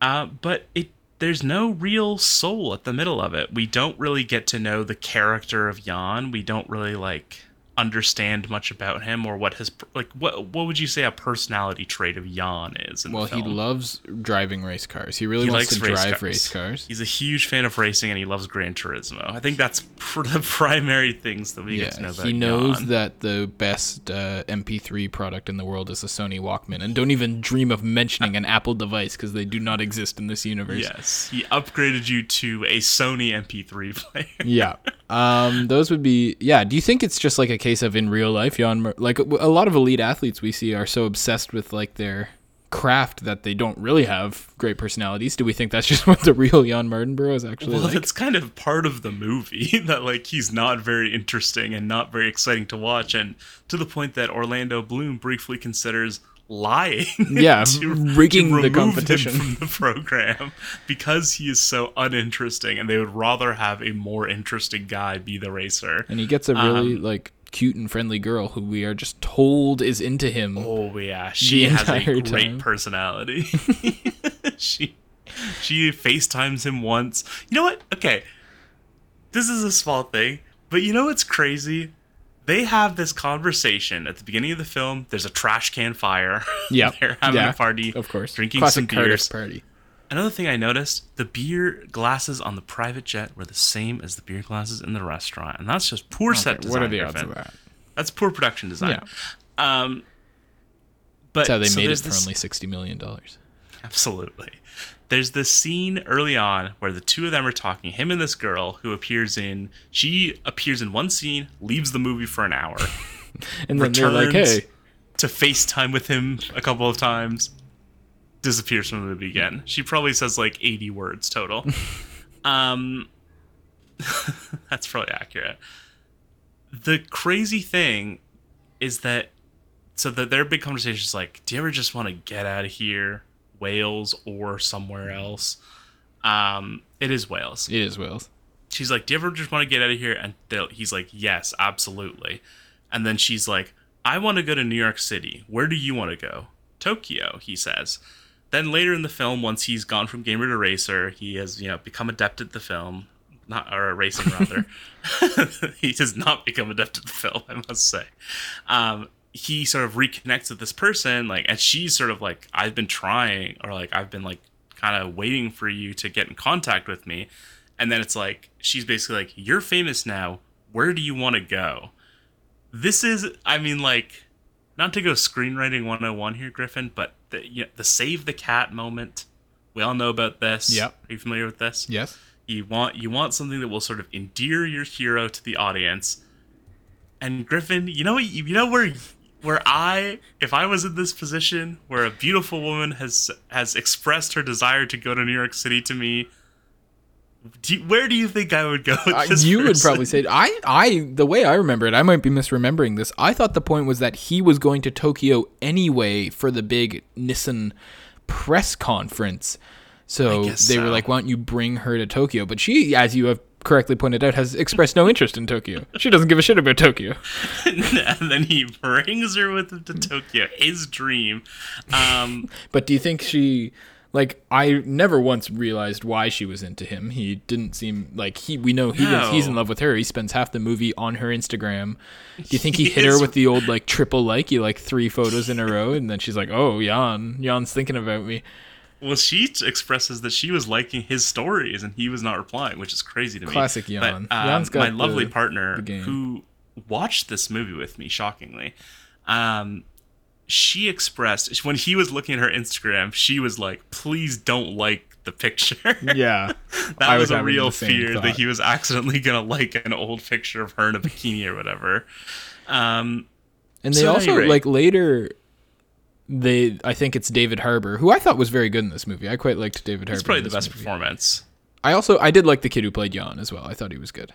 B: Uh, but it there's no real soul at the middle of it. We don't really get to know the character of Jann. We don't really like understand much about him or what his like what what would you say a personality trait of Jann is
A: Well, he loves driving race cars. He really
B: He
A: wants
B: likes
A: to
B: race
A: drive
B: cars.
A: race cars.
B: He's a huge fan of racing and he loves Gran Turismo. I think that's pr- *laughs* the primary things that we get to know
A: Yeah,
B: about
A: he knows
B: Jann.
A: that the best uh, MP3 product in the world is a Sony Walkman, and don't even dream of mentioning an Apple device because they do not exist in this universe.
B: Yes, he upgraded you to a Sony MP3 player.
A: yeah. *laughs* Um, those would be yeah. Do you think it's just like a case of in real life, Jann? Like a a lot of elite athletes we see are so obsessed with like their craft that they don't really have great personalities. Do we think that's *laughs* just what the real Jann Mardenborough is actually
B: Well,
A: like?
B: that's kind of part of the movie *laughs* that like he's not very interesting and not very exciting to watch, and to the point that Orlando Bloom briefly considers lying. *laughs*
A: Yeah,
B: to,
A: rigging
B: to
A: the competition.
B: from the program *laughs* because he is so uninteresting, and they would rather have a more interesting guy be the racer.
A: and he gets a really
B: Um,
A: like cute and friendly girl who we are just told is into him.
B: Oh yeah, she has a great
A: time.
B: personality. *laughs* she she FaceTimes him once. You know what? Okay. This is a small thing, but you know what's crazy? They have this conversation at the beginning of the film. There's a trash can fire. *laughs*
A: Yeah,
B: They're having
A: yeah,
B: a party.
A: of course.
B: Drinking
A: Classic
B: some beers.
A: party.
B: Another thing I noticed, the beer glasses on the private jet were the same as the beer glasses in the restaurant. And that's just poor set design.
A: what are the odds of that?
B: That's poor production design. Um but
A: That's how they
B: so
A: made it for
B: this-
A: only sixty million dollars.
B: Absolutely. There's this scene early on where the two of them are talking, him and this girl who appears in she appears in one scene, leaves the movie for an hour *laughs*
A: And then they're like,
B: Returns.
A: "Hey,
B: to FaceTime with him a couple of times, disappears from the movie again. She probably says like 80 words total. *laughs* um *laughs* that's probably accurate. The crazy thing is that so that their big conversation is like, do you ever just want to get out of here, Wales or somewhere else? Um, it is Wales.
A: it is Wales."
B: She's like, do you ever just want to get out of here? And he's like, yes, absolutely. And then she's like, I want to go to New York City. Where do you want to go? Tokyo, he says. Then later in the film, once he's gone from gamer to racer, he has you know become adept at the film, not or racing rather. *laughs* *laughs* he does not become adept at the film, I must say. Um, he sort of reconnects with this person, like, and she's sort of like, I've been trying, or like, I've been like, kind of waiting for you to get in contact with me, and then it's like, she's basically like, you're famous now. Where do you want to go? This is, I mean, like, not to go screenwriting 101 here, Griffin, but the you know, the save the cat moment. We all know about this.
A: Yep.
B: Are you familiar with this?
A: Yes.
B: You want you want something that will sort of endear your hero to the audience. And Griffin, you know you know where where I if I was in this position where a beautiful woman has has expressed her desire to go to New York City to me, do you- where do you think I would go
A: Uh, you would probably say I I the way I remember it, I might be misremembering this. I thought the point was that he was going to Tokyo anyway for the big Nissan press conference. So they were like, "Why don't you bring her to Tokyo?" But she, as you have correctly pointed out, has expressed no interest in Tokyo. She doesn't give a shit about Tokyo. *laughs*
B: and then he brings her with him to Tokyo, his dream. Um, *laughs*
A: But do you think she like I never once realized why she was into him. He didn't seem like he we know he gets, he's in love with her. He spends half the movie on her Instagram. Do you think he, *laughs*
B: He
A: hit her with the old like triple like, you like three photos in a row and then she's like, "Oh, Jann, Jann's thinking about me."
B: Well, she expresses that she was liking his stories and he was not replying, which is crazy to me.
A: Classic
B: But,
A: Jann.
B: um, my lovely
A: the-
B: partner
A: the
B: who watched this movie with me, shockingly. Um, she expressed when he was looking at her Instagram, she was like, "Please don't like the picture." *laughs*
A: Yeah.
B: that
A: I
B: was,
A: was
B: a real fear
A: thought.
B: that he was accidentally gonna like an old picture of her in a bikini or whatever. Um,
A: And they
B: So
A: also like later they I think it's David Harbour, who I thought was very good in this movie. I quite liked David Harbour.
B: it's probably the best
A: movie.
B: performance.
A: I also I did like the kid who played Jann as well. I thought he was good.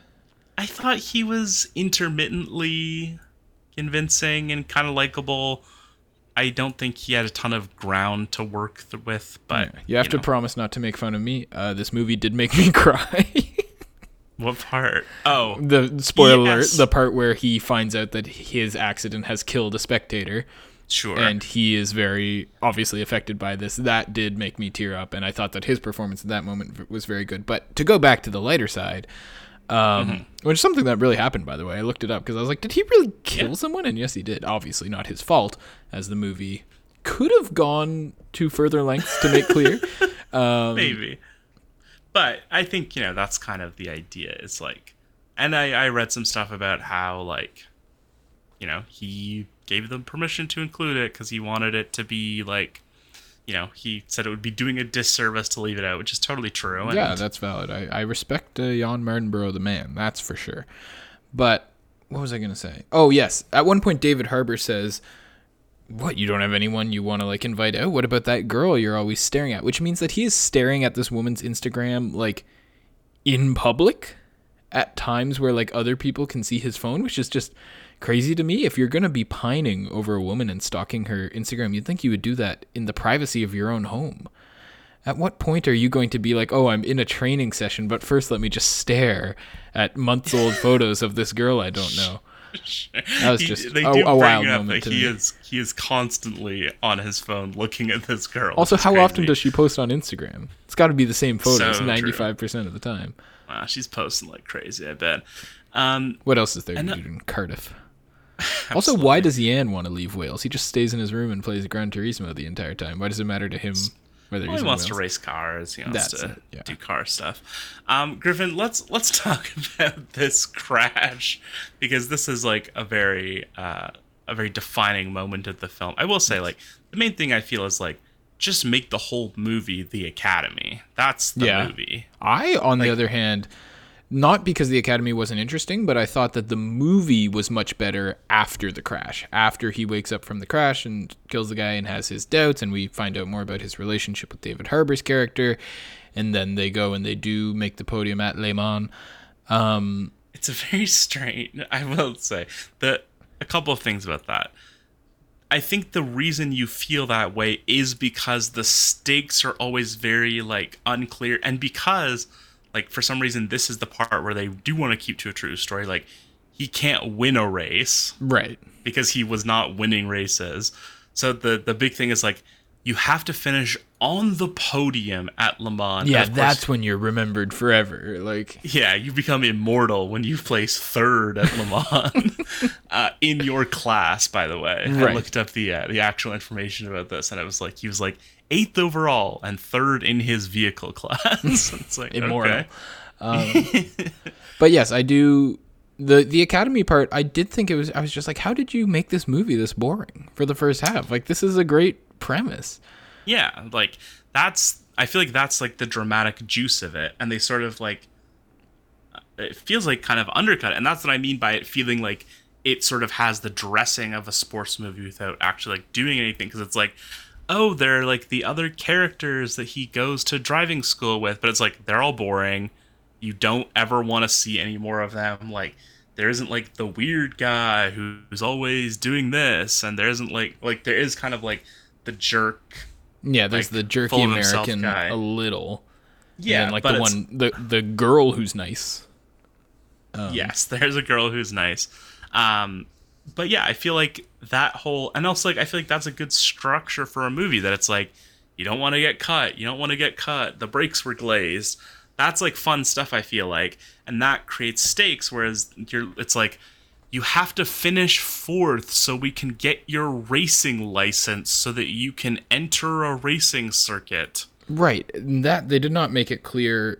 B: I thought he was intermittently convincing and kind of likable. I don't think he had a ton of ground to work th- with, but
A: You have to
B: know.
A: promise not to make fun of me. Uh, this movie did make *laughs* me cry.
B: what part? Oh,
A: the spoiler alert,
B: Yes.
A: the part where he finds out that his accident has killed a spectator
B: sure.
A: and he is very obviously affected by this. That did make me tear up and I thought that his performance at that moment was very good. But to go back to the lighter side, um, which is something that really happened by the way. I looked it up because I was like, did he really kill
B: Yeah.
A: someone? And yes, he did. Obviously not his fault as the movie could have gone to further lengths to make clear. *laughs* um,
B: maybe. But I think you know that's kind of the idea. It's like, and I I read some stuff about how like, you know, he gave them permission to include it because he wanted it to be like, you know, he said it would be doing a disservice to leave it out, which is totally true. and-
A: Yeah, that's valid. I, I respect uh, Jann Mardenborough, the man. That's for sure. But what was I going to say? Oh, yes. At one point, David Harbour says, "What? You don't have anyone you want to like invite out? What about that girl you're always staring at?" Which means that he is staring at this woman's Instagram like in public at times where like other people can see his phone, which is just crazy to me. If you're gonna be pining over a woman and stalking her Instagram, you'd think you would do that in the privacy of your own home. At what point are you going to be like, oh, I'm in a training session, but first let me just stare at months old *laughs* photos of this girl I don't know? That was just
B: they
A: a- a wild moment
B: he is he is constantly on his phone looking at this girl.
A: Also, how often does she post on Instagram? It's got to be the same photos ninety five percent of the time.
B: Wow, she's posting like crazy. I bet. Um,
A: What else is there to do in Cardiff? Also, why does Yan want to leave Wales? He just stays in his room and plays Gran Turismo the entire time. Why does it matter to him whether
B: Well, he wants to race cars. He wants
A: That's
B: to
A: it, yeah.
B: do car stuff. Um, Griffin, let's let's *laughs* talk about this crash because this is like a very uh, a very defining moment of the film. I will say, like the main thing I feel is like just make the whole movie the Academy. That's the
A: Yeah.
B: movie.
A: I, on the other hand, not because the Academy wasn't interesting, but I thought that the movie was much better after the crash. After he wakes up from the crash and kills the guy and has his doubts, and we find out more about his relationship with David Harbour's character, and then they go and they do make the podium at Le Mans. Um,
B: It's a very strange. *laughs* I will say that a couple of things about that. I think the reason you feel that way is because the stakes are always very like unclear, and because like for some reason this is the part where they do want to keep to a true story. Like he can't win a race
A: right.
B: because he was not winning races. So the the big thing is like you have to finish on the podium at Le Mans.
A: Yeah,
B: course,
A: that's when you're remembered forever. Like,
B: yeah, you become immortal when you place third at Le Mans *laughs* uh, in your class. By the way, I looked up the uh, the actual information about this, and it was like he was like eighth overall and third in his vehicle *laughs* class. *laughs* it's like
A: Immortal.
B: okay.
A: Um, *laughs* but yes, I do the the academy part. I did think it was. I was just like, how did you make this movie this boring for the first half? Like, this is a great premise.
B: Yeah, like that's. I feel like that's like the dramatic juice of it, and they sort of like. Uh, it feels like kind of undercut, and that's what I mean by it feeling like it sort of has the dressing of a sports movie without actually like doing anything. Because it's like, oh, they're like the other characters that he goes to driving school with, but it's like they're all boring. You don't ever want to see any more of them. Like there isn't like the weird guy who's always doing this, and there isn't like like there is kind of like the jerk
A: Yeah, there's
B: Like,
A: the jerky
B: full of himself
A: American
B: guy.
A: a little.
B: Yeah,
A: and like
B: but
A: the one the the girl who's nice. Um,
B: yes, *laughs* there's a girl who's nice. Um, but yeah, I feel like that whole and also like I feel like that's a good structure for a movie that it's like you don't want to get cut, you don't want to get cut. The brakes were glazed. That's like fun stuff. I feel like, and that creates stakes. Whereas you're, it's like you have to finish fourth so we can get your racing license so that you can enter a racing circuit.
A: Right. That they did not make it clear.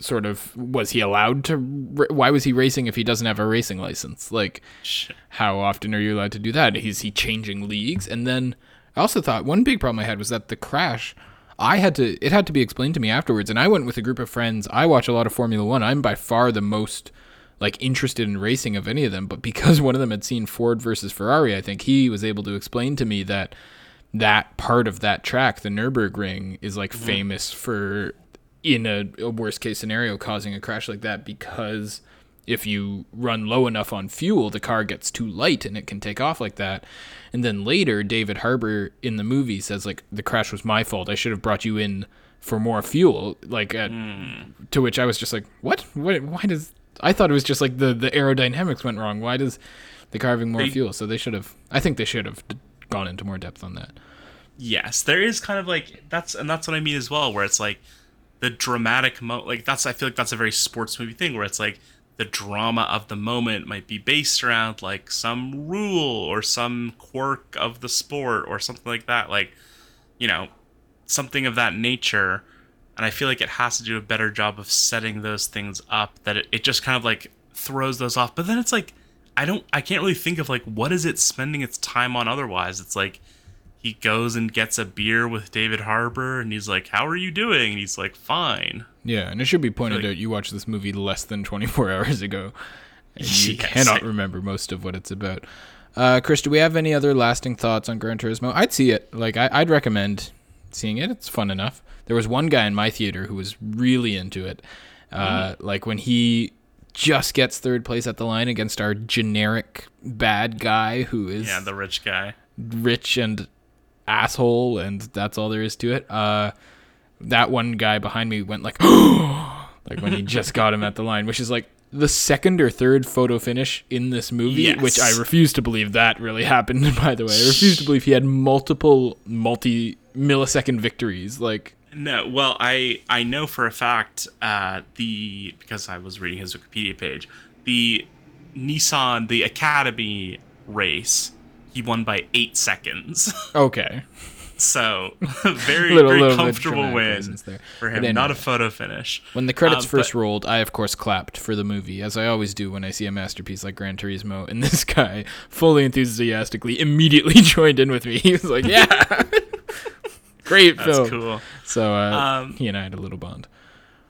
A: Sort of, was he allowed to? Why was he racing if he doesn't have a racing license? Like,
B: Sh-
A: how often are you allowed to do that? Is he changing leagues? And then I also thought one big problem I had was that the crash, I had to, it had to be explained to me afterwards. And I went with a group of friends. I watch a lot of Formula One. I'm by far the most like interested in racing of any of them. But because *laughs* one of them had seen Ford versus Ferrari, I think he was able to explain to me that that part of that track, the Nürburgring, is like mm-hmm. famous for in a, a worst case scenario causing a crash like that because if you run low enough on fuel, the car gets too light and it can take off like that. And then later, David Harbour in the movie says like the crash was my fault. I should have brought you in for more fuel. Like at, hmm. to which I was just like, what? What? Why does? I thought it was just like the the aerodynamics went wrong. Why does the car having more
B: They-
A: fuel? So they should have. I think they should have gone into more depth on that.
B: yes there is kind of like that's and that's what i mean as well where it's like the dramatic mo like that's i feel like that's a very sports movie thing where it's like the drama of the moment might be based around like some rule or some quirk of the sport or something like that like you know something of that nature. And i feel like it has to do a better job of setting those things up that it, it just kind of like throws those off. But then it's like i don't i can't really think of like what is it spending its time on otherwise? It's like he goes and gets a beer with David Harbour, and he's like, "How are you doing?" And he's like, "Fine."
A: Yeah, and it should be pointed
B: Like-
A: out you watched this movie less than 24 *laughs* hours ago. And you
B: Yes.
A: cannot remember most of what it's about. Uh, Chris, do we have any other lasting thoughts on Gran Turismo? I'd see it. Like, I, I'd recommend seeing it. It's fun enough. There was one guy in my theater who was really into it. Uh, Like, when he just gets third place at the line against our generic bad guy who is
B: Yeah, the rich guy.
A: rich and asshole and that's all there is to it uh that one guy behind me went like *gasps* like when he *laughs* just got him at the line which is like the second or third photo finish in this movie,
B: Yes.
A: which I refuse to believe that really happened. *laughs* By the way, I refuse to believe he had multiple multi millisecond victories. Like,
B: No, well, I I know for a fact uh, the because I was reading his Wikipedia page, the Nissan the Academy race, he won by eight seconds. *laughs*
A: okay,
B: so *laughs* *laughs* very
A: Little-
B: very
A: little
B: comfortable win for him. Not a photo finish.
A: when the credits
B: Um,
A: first
B: but-
A: rolled, I of course clapped for the movie, as I always do when I see a masterpiece like Gran Turismo. And this guy, fully enthusiastically, immediately joined in with me. He was like, "Yeah, great
B: That's
A: film."
B: cool.
A: So uh,
B: Um,
A: he and I had a little bond.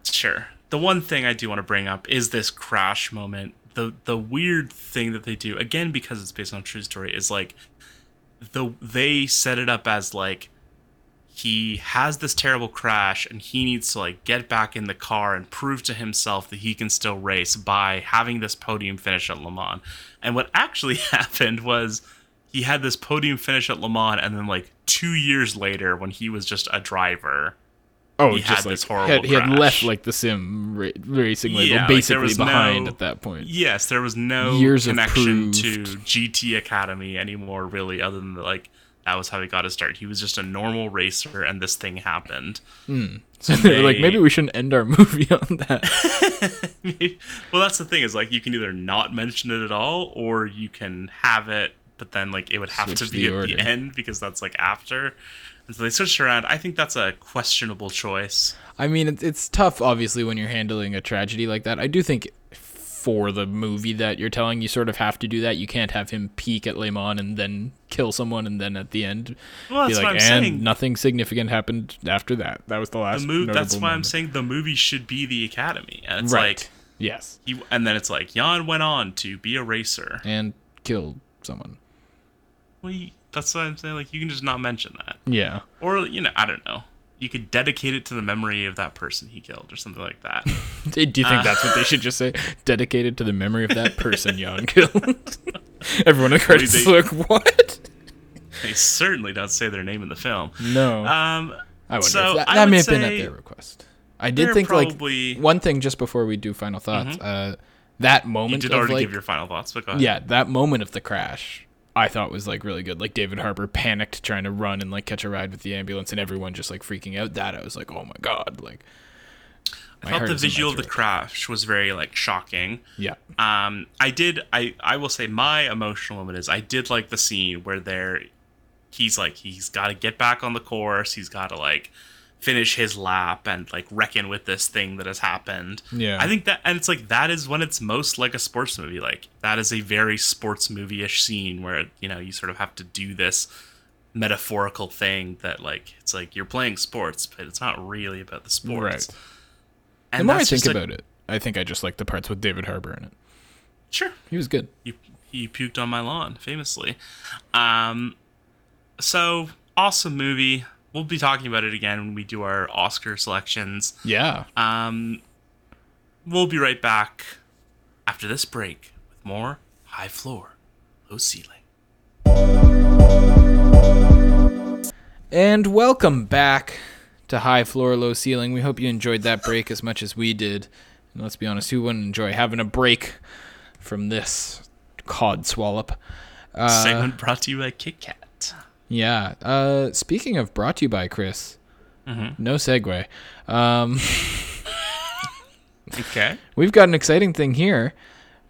B: Sure. The one thing I do want to bring up is this crash moment. The the weird thing that they do again because it's based on a true story is like the they set it up as like he has this terrible crash and he needs to like get back in the car and prove to himself that he can still race by having this podium finish at Le Mans. And what actually *laughs* happened was he had this podium finish at Le Mans and then like 2 years later when he was just a driver
A: Oh,
B: he
A: just
B: had
A: like
B: this horrible
A: he had, he had
B: crash.
A: left like the sim ra- racing label
B: Yeah, like,
A: basically
B: was
A: behind
B: no-
A: at that point.
B: Yes, there was no
A: Years of
B: connection to GT Academy anymore, really, other than like that was how he got his start. He was just a normal racer, and this thing happened. Hmm.
A: So they were like, maybe we shouldn't end our *laughs* movie on that. *laughs*
B: well, that's the thing is like you can either not mention it at all, or you can have it, but then like it would have
A: Switch
B: to
A: the
B: be at
A: order.
B: the end because that's like after. And so they switched around. I think that's a questionable choice.
A: I mean, it's, it's tough, obviously, when you're handling a tragedy like that. I do think for the movie that you're telling, you sort of have to do that. You can't have him peak at Le Mans and then kill someone, and then at the end
B: Well,
A: be like, and
B: saying.
A: nothing significant happened after that. That was the last.
B: The. That's why I'm saying the movie should be the Academy, and it's
A: right.
B: like
A: yes,
B: he, and then it's like Jann went on to be a racer.
A: and killed someone.
B: Well, that's what I'm saying. Like, you can just not mention that,
A: Yeah.
B: or you know, I don't know. You could dedicate it to the memory of that person he killed, or something like that. *laughs*
A: Do you
B: Uh.
A: think that's what they should just say? Dedicated to the memory of that person Jann killed. *laughs* Everyone in the credits is like, what?
B: they certainly don't say their name in the film.
A: No.
B: Um,
A: I wonder
B: so
A: that,
B: I
A: that
B: would
A: may have been at their request. I did think
B: probably-
A: like one thing just before we do final thoughts. Uh, that
B: you
A: moment
B: did
A: of
B: already
A: like
B: give your final thoughts, but go ahead.
A: yeah, that moment of the crash, I thought was like really good. Like David Harbour panicked trying to run and like catch a ride with the ambulance, and everyone just like freaking out. That I was like, oh my god, like.
B: I thought the visual of the crash was very like shocking.
A: Yeah.
B: Um, I did. I I will say my emotional moment is I did like the scene where there, he's like he's got to get back on the course. He's got to like finish his lap and like reckon with this thing that has happened.
A: Yeah.
B: I think that and it's like that is when it's most like a sports movie. Like that is a very sports movie-ish scene where you know you sort of have to do this metaphorical thing that like it's like you're playing sports, but it's not really about the sports.
A: Right.
B: And
A: The more I think about it, I think I just like the parts with David Harbour in it.
B: Sure.
A: He was good.
B: he, he puked on my lawn famously um so awesome movie we'll be talking about it again when we do our oscar selections
A: Yeah.
B: um we'll be right back after this break with more high floor low ceiling
A: And welcome back to High Floor, Low Ceiling. We hope you enjoyed that break as much as we did. And let's be honest, who wouldn't enjoy having a break from this cod swallop? Uh,
B: segment brought to you by kit kat
A: yeah. Uh, speaking of brought to you by Chris,
B: Mm-hmm.
A: no segue. Um, *laughs*
B: okay
A: we've got an exciting thing here.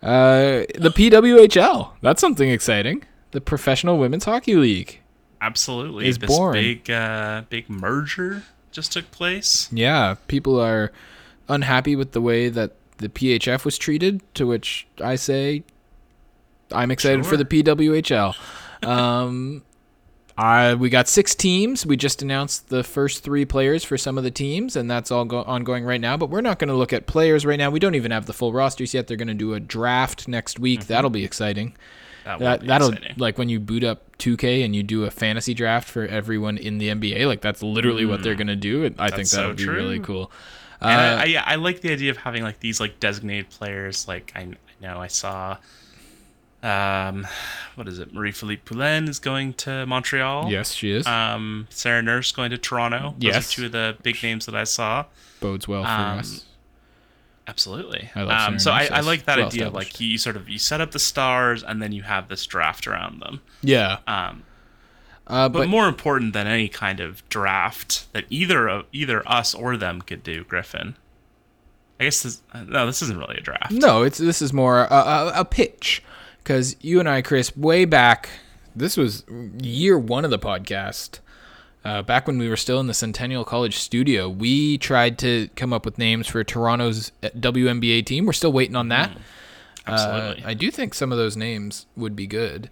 A: Uh, the PWHL. That's something exciting. The Professional Women's Hockey League.
B: absolutely
A: Is
B: this
A: born.
B: big uh big merger just took place
A: Yeah, people are unhappy with the way that the PHF was treated, to which I say I'm excited for the PWHL. um, *laughs* I, we got six teams. We just announced the first three players for some of the teams, and that's all go- ongoing right now. But we're not going to look at players right now. We don't even have the full rosters yet. They're going to do a draft next week. Mm-hmm. That'll be exciting.
B: that,
A: That
B: be
A: that'll
B: exciting.
A: like when you boot up 2K and you do a fantasy draft for everyone in the NBA. Like that's literally what they're mm. gonna do. And I think that'll
B: so
A: be really
B: true.
A: cool.
B: And
A: Uh,
B: I, I, yeah, I like the idea of having like these like designated players. Like I, I know I saw, um, what is it? Marie-Philip Poulin is going to Montreal.
A: yes, she is.
B: Um, Sarah Nurse going to Toronto. Those
A: Yes.
B: are two of the big names that I saw.
A: Bodes well for
B: um,
A: us.
B: Absolutely.
A: I love
B: um, so I, I like that
A: Well
B: idea like you sort of you set up the stars and then you have this draft around them.
A: Yeah.
B: Um,
A: Uh,
B: but,
A: but
B: more important than any kind of draft that either of either us or them could do, Griffin. I guess this no, this isn't really a draft.
A: no, it's this is more a, a, a pitch because you and I, Chris, way back. This was year one of the podcast. Uh, back when we were still in the Centennial College studio, we tried to come up with names for Toronto's uh, WNBA team. We're still waiting on that.
B: Absolutely.
A: Uh, I do think some of those names would be good.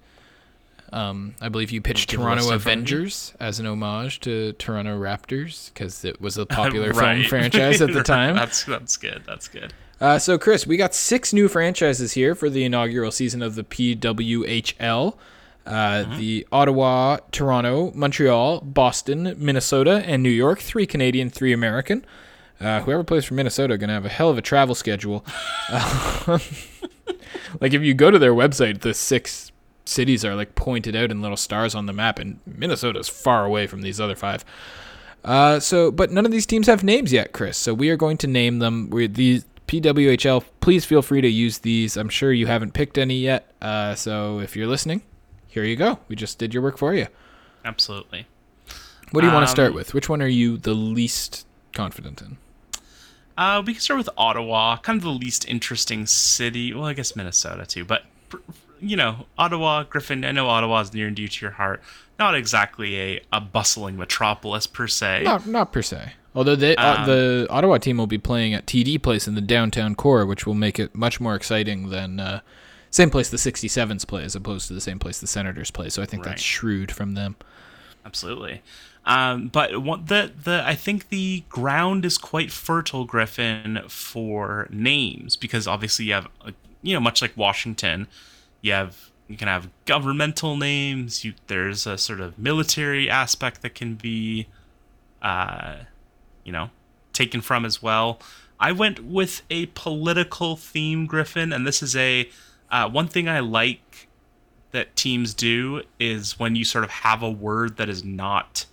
A: Um, I believe you pitched Toronto
B: list in front of you.
A: Avengers as an homage to Toronto Raptors because it was a *laughs* popular film franchise at the *laughs* time.
B: that's that's good. That's good.
A: Uh, so, Chris, we got six new franchises here for the inaugural season of the PWHL. Uh, The Ottawa, Toronto, Montreal, Boston, Minnesota, and New York. Three Canadian, three American. Uh, whoever plays for Minnesota going to have a hell of a travel schedule. *laughs* Like if you go to their website, the six cities are like pointed out in little stars on the map, and Minnesota's far away from these other five. Uh, so, but none of these teams have names yet, Chris. So we are going to name them. We these PWHL. Please feel free to use these. I'm sure you haven't picked any yet. Uh, so if you're listening, here you go. We just did your work for you.
B: Absolutely.
A: What do you want to start
B: Um,
A: with? Which one are you the least confident in?
B: Uh, we can start with Ottawa, kind of the least interesting city. Well, I guess Minnesota too, but you know, Ottawa, Griffin. I know Ottawa is near and dear to your heart. Not exactly a, a bustling metropolis per se.
A: Not not per se. Although they, uh,
B: Um,
A: the Ottawa team will be playing at TD Place in the downtown core, which will make it much more exciting than uh, same place the 67s play as opposed to the same place the Senators play. So I think
B: Right.
A: that's shrewd from them.
B: Absolutely. Um, but what the the I think the ground is quite fertile, Griffin, for names because obviously you have uh, you know much like Washington, you have you can have governmental names. You there's a sort of military aspect that can be, uh, you know, taken from as well. I went with a political theme, Griffin, and this is a uh, one thing I like that teams do is when you sort of have a word that is not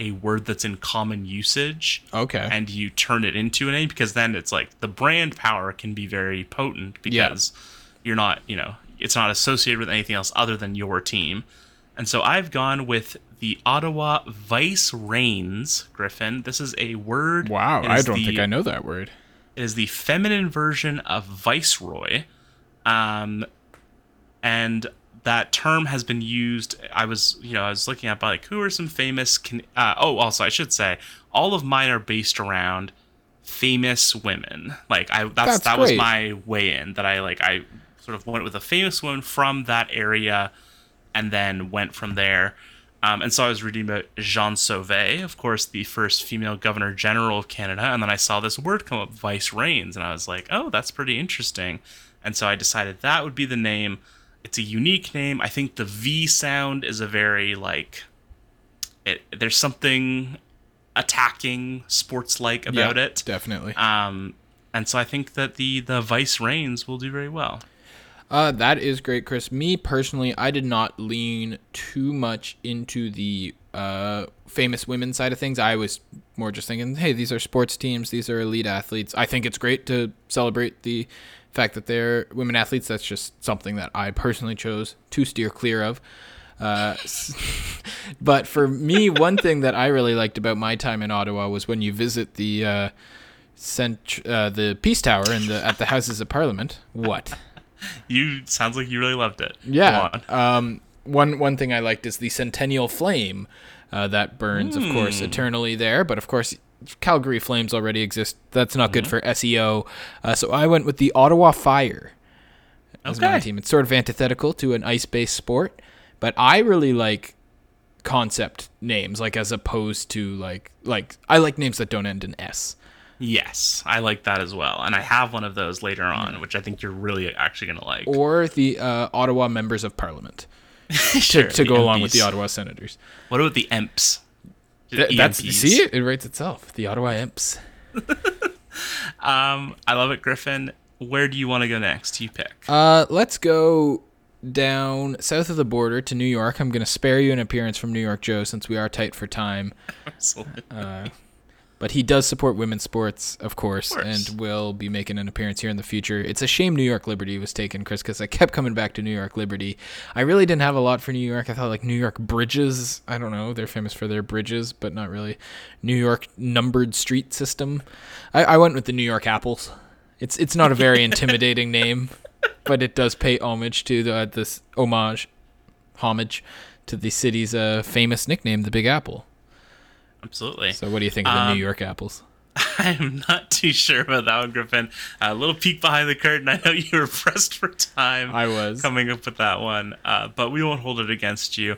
B: a word that's in common usage
A: Okay.
B: and you turn it into an a because then it's like the brand power can be very potent
A: Yeah.
B: because you're not, you know, it's not associated with anything else other than your team. And so I've gone with the Ottawa Vicereines, Griffin. This is a word.
A: wow, I don't
B: the-
A: think I know that word.
B: it is the feminine version of viceroy um and that term has been used i was you know i was looking at like who are some famous can uh, oh also i should say all of mine are based around famous women like i that's,
A: That's
B: that was my way in that i like i sort of went with a famous woman from that area and then went from there. Um, and so I was reading about Jeanne Sauvé, of course, the first female governor general of Canada, and then I saw this word come up, Vicereines, and I was like, oh, that's pretty interesting. And so I decided that would be the name. It's a unique name. I think the V sound is a very like, it. There's something attacking, sports-like about
A: Yeah,
B: it.
A: Definitely.
B: Um, and so I think that the the Vice Reigns will do very well.
A: Uh, that is great, Chris. Me personally, I did not lean too much into the uh, famous women side of things. I was more just thinking, hey, these are sports teams, these are elite athletes. I think it's great to celebrate the fact that they're women athletes. That's just something that I personally chose to steer clear of. Uh, *laughs* but for me, one thing that I really liked about my time in Ottawa was when you visit the uh, cent- uh, the Peace Tower and the at the Houses of Parliament. What? *laughs*
B: You sounds like you really loved it.
A: Yeah. Um, one one thing I liked is the Centennial Flame uh, that burns, of course,
B: Hmm.
A: eternally there. But of course, Calgary Flames already exist. That's not
B: Mm-hmm.
A: good for SEO. Uh, so I went with the Ottawa Fire as my team. It's sort of antithetical to an ice-based sport, but I really like concept names, like as opposed to like like I like names that don't end in S.
B: Yes, I like that as well, and I have one of those later on, which I think you're really actually gonna like.
A: Or the uh, Ottawa Members of Parliament *laughs*
B: Sure,
A: to go along with the Ottawa Senators.
B: What about the Emps?
A: Th- that's
B: EMPs.
A: see it, it writes itself. The Ottawa Imps. *laughs*
B: Um, I love it, Griffin. Where do you want to go next? You pick.
A: Uh, let's go down south of the border to New York. I'm gonna spare you an appearance from New York Joe since we are tight for time. *laughs*
B: Absolutely.
A: Uh, but he does support women's sports, of course,
B: Of course.
A: and will be making an appearance here in the future. It's a shame New York Liberty was taken, Chris, because I kept coming back to New York Liberty. I really didn't have a lot for New York. I thought like New York bridges. I don't know. They're famous for their bridges, but not really. New York numbered street system. I, I went with the New York Apples. It's it's not a very *laughs* intimidating name, but it does pay homage to the this homage, homage to the city's uh, famous nickname, the Big Apple.
B: Absolutely.
A: So, what do you think of the
B: Um,
A: New York Apples? *laughs*
B: I'm not too sure about that one, Griffin. A little peek behind the curtain. I know you were *laughs* pressed for time.
A: I was.
B: coming up with that one, uh, but we won't hold it against you.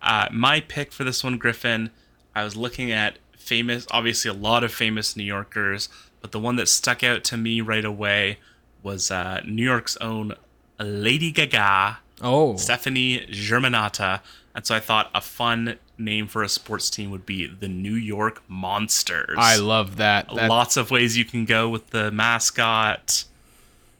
B: Uh, my pick for this one, Griffin, I was looking at famous, obviously a lot of famous New Yorkers, but the one that stuck out to me right away was uh, New York's own Lady Gaga,
A: Oh,
B: Stefani Germanotta. And so I thought a fun name for a sports team would be the New York Monsters
A: I love that. that
B: lots of ways you can go with the mascot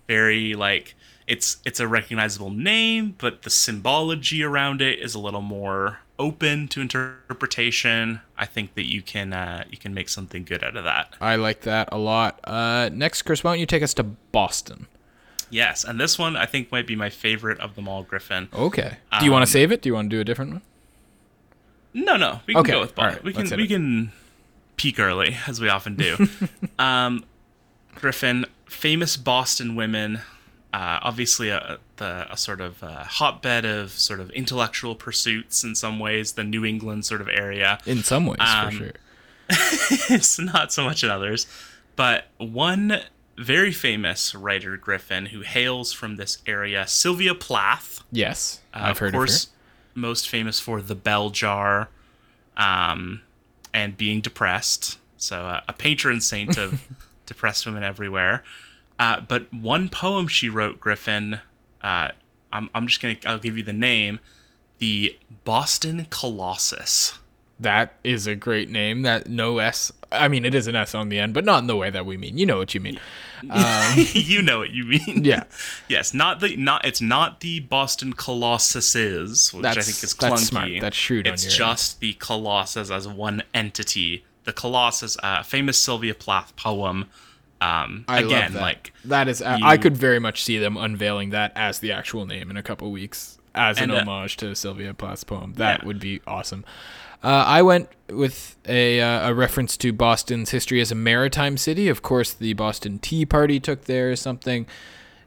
B: very like it's it's a recognizable name but the symbology around it is a little more open to interpretation i think that you can uh, you can make something good out of that
A: I like that a lot. Uh, next, Chris, why don't you take us to Boston?
B: yes and this one i think might be my favorite of them all griffin
A: Okay. Do you want
B: Um,
A: to save it? Do you want to do a different one?
B: No, no, we can
A: Okay,
B: go with Bond.
A: right,
B: we can we
A: it.
B: can peak early as we often do. *laughs* um, Griffin, famous Boston women, uh, obviously a, the, a sort of uh, hotbed of sort of intellectual pursuits in some ways, the New England sort of area.
A: In some ways,
B: Um,
A: for sure. *laughs*
B: it's not so much in others, but one very famous writer, Griffin, who hails from this area, Sylvia Plath.
A: Yes,
B: Uh,
A: I've heard
B: of course,
A: of
B: most famous for the bell jar, um, and being depressed. So uh, a patron saint of *laughs* depressed women everywhere. Uh, but one poem she wrote, Griffin. Uh, I'm I'm just gonna I'll give you the name, the Boston Colossus.
A: That is a great name. That no S. I mean, it is an S on the end, but not in the way that we mean. You know what you mean. *laughs*
B: you know what you mean.
A: Yeah. *laughs*
B: yes, not the not it's not the Boston Colossuses, which I think is clunky.
A: that's smart. That's shrewd on
B: It's
A: your end.
B: just the Colossus as one entity. The Colossus, a uh, famous Sylvia Plath poem. Um,
A: I
B: again,
A: love that.
B: like
A: that is. I I could very much see them unveiling that as the actual name in a couple weeks as an
B: And, uh,
A: homage to Sylvia Plath's poem. That
B: Yeah.
A: would be awesome. Uh, I went with a, uh, a reference to Boston's history as a maritime city. Of course, the Boston Tea Party took there something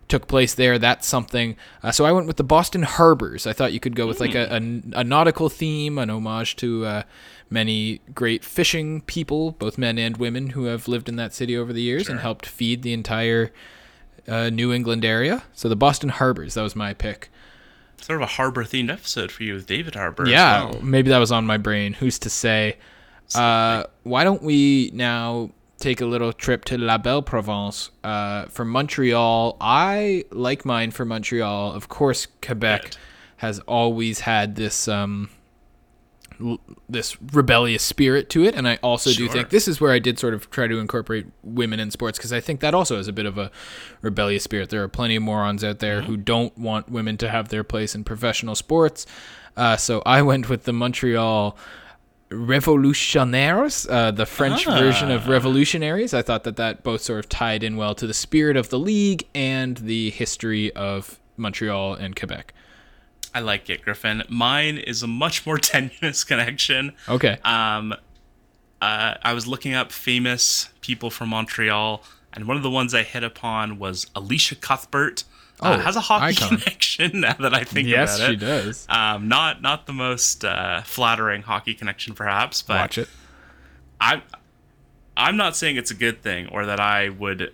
A: took place there. That's something. Uh, so I went with the Boston Harbors. I thought you could go with like a, a, a nautical theme, an homage to uh, many great fishing people, both men and women, who have lived in that city over the years and helped feed the entire uh, New England area. So the Boston Harbors. That was my pick.
B: Sort of a harbor themed episode for you with David Harbour.
A: Yeah,
B: well.
A: maybe that was on my brain. Who's to say? Uh, why don't we now take a little trip to La Belle Province uh, for Montreal? I like mine for Montreal. Of course, Quebec
B: Good.
A: has always had this um, l- this rebellious spirit to it, and I also do think this is where I did sort of try to incorporate women in sports because I think that also is a bit of a rebellious spirit. There are plenty of morons out there who don't want women to have their place in professional sports. Uh, so I went with the Montreal Revolutionnaires, uh, the French version of revolutionaries. I thought that that both sort of tied in well to the spirit of the league and the history of Montreal and Quebec.
B: I like it, Griffin. Mine is a much more *laughs* tenuous connection.
A: Okay.
B: Um, uh, I was looking up famous people from Montreal, and one of the ones I hit upon was Elisha Cuthbert. Uh,
A: Oh,
B: has a hockey
A: icon. *laughs*
B: connection now that I think
A: yes,
B: about it.
A: she does.
B: Um, not not the most uh, flattering hockey connection, perhaps, but
A: Watch it.
B: I'm I'm not saying it's a good thing or that I would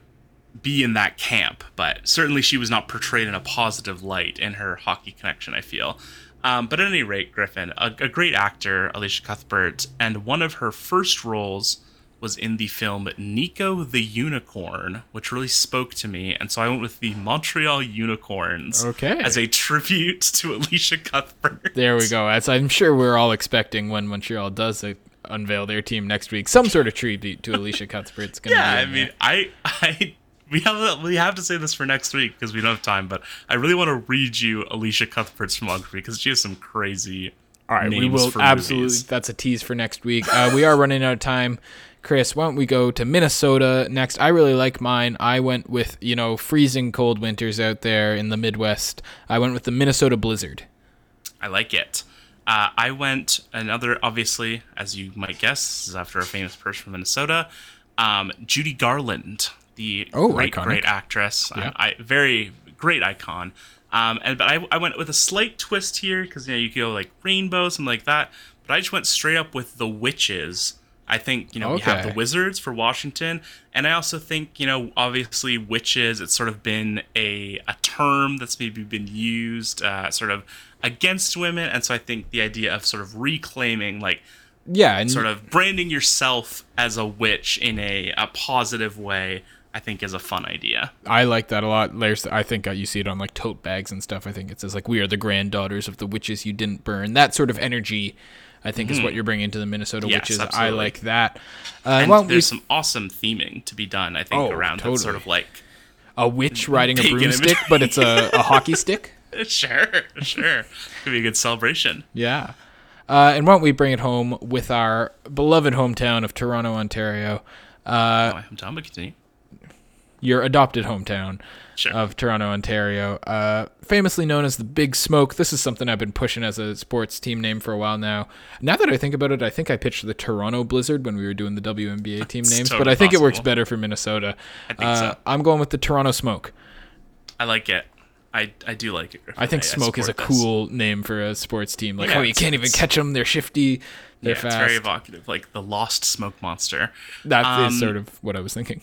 B: be in that camp, but certainly she was not portrayed in a positive light in her hockey connection. I feel. Um, but at any rate, Griffin, a, a great actor, Elisha Cuthbert, and one of her first roles was in the film Nico the Unicorn, which really spoke to me, and so I went with the Montreal Unicorns
A: Okay.
B: as a tribute to Elisha Cuthbert.
A: There we go. As I'm sure we're all expecting when Montreal does uh, unveil their team next week, some sort of tribute to Elisha Cuthbert's going to
B: Yeah,
A: be.
B: I mean,
A: there.
B: I, *laughs* I, we have we have to say this for next week because we don't have time. But I really want to read you Elisha Cuthbert's filmography because she has some crazy.
A: All right, we will
B: for
A: absolutely.
B: movies.
A: That's a tease for next week. Uh, we are running out of time. Chris, why don't we go to Minnesota next? I really like mine. I went with, you know, freezing cold winters out there in the Midwest. I went with the Minnesota Blizzard.
B: I like it. Uh, I went another, obviously, as you might guess, this is after a famous person from Minnesota, um, Judy Garland, the
A: Oh,
B: great,
A: iconic.
B: great actress.
A: Yeah.
B: Uh, I, very great icon. Um, and but I, I went with a slight twist here because you know you could go like rainbow, something like that. But I just went straight up with the witches. I think you know we have the wizards for Washington, and I also think you know obviously witches. It's sort of been a a term that's maybe been used uh, sort of against women, and so I think the idea of sort of reclaiming like
A: Yeah, and
B: sort of branding yourself as a witch in a, a positive way, I think is a fun idea.
A: I like that a lot. There's, I think uh, you see it on like tote bags and stuff. I think it says like, "We are the granddaughters of the witches you didn't burn." That sort of energy, I think, is what you're bringing to the Minnesota
B: Hmm. Yes,
A: witches. I like that. Uh,
B: And
A: why don't we
B: there's some awesome theming to be done, I think,
A: Oh,
B: around that sort of like
A: a witch riding a *laughs* broomstick, but it's a, a *laughs* hockey stick.
B: sure, sure. Could be a good celebration.
A: Yeah. Uh, and why don't we bring it home with our beloved hometown of Toronto, Ontario, uh,
B: Oh, I'm done, but continue.
A: Your adopted hometown
B: Sure.
A: of Toronto, Ontario, uh, famously known as the Big Smoke. This is something I've been pushing as a sports team name for a while now. Now that I think about it, I think I pitched the Toronto Blizzard when we were doing the WNBA team names, but I think it works better for Minnesota.
B: I think
A: uh,
B: so.
A: I'm going with the Toronto Smoke.
B: I like it. I, I do like it.
A: I think Smoke is a
B: this.
A: cool name for a sports team. Like,
B: Yeah,
A: oh, you can't even catch them. They're shifty. They're
B: Yeah,
A: fast.
B: it's very evocative, like the lost smoke monster.
A: That is
B: Um,
A: sort of what I was thinking,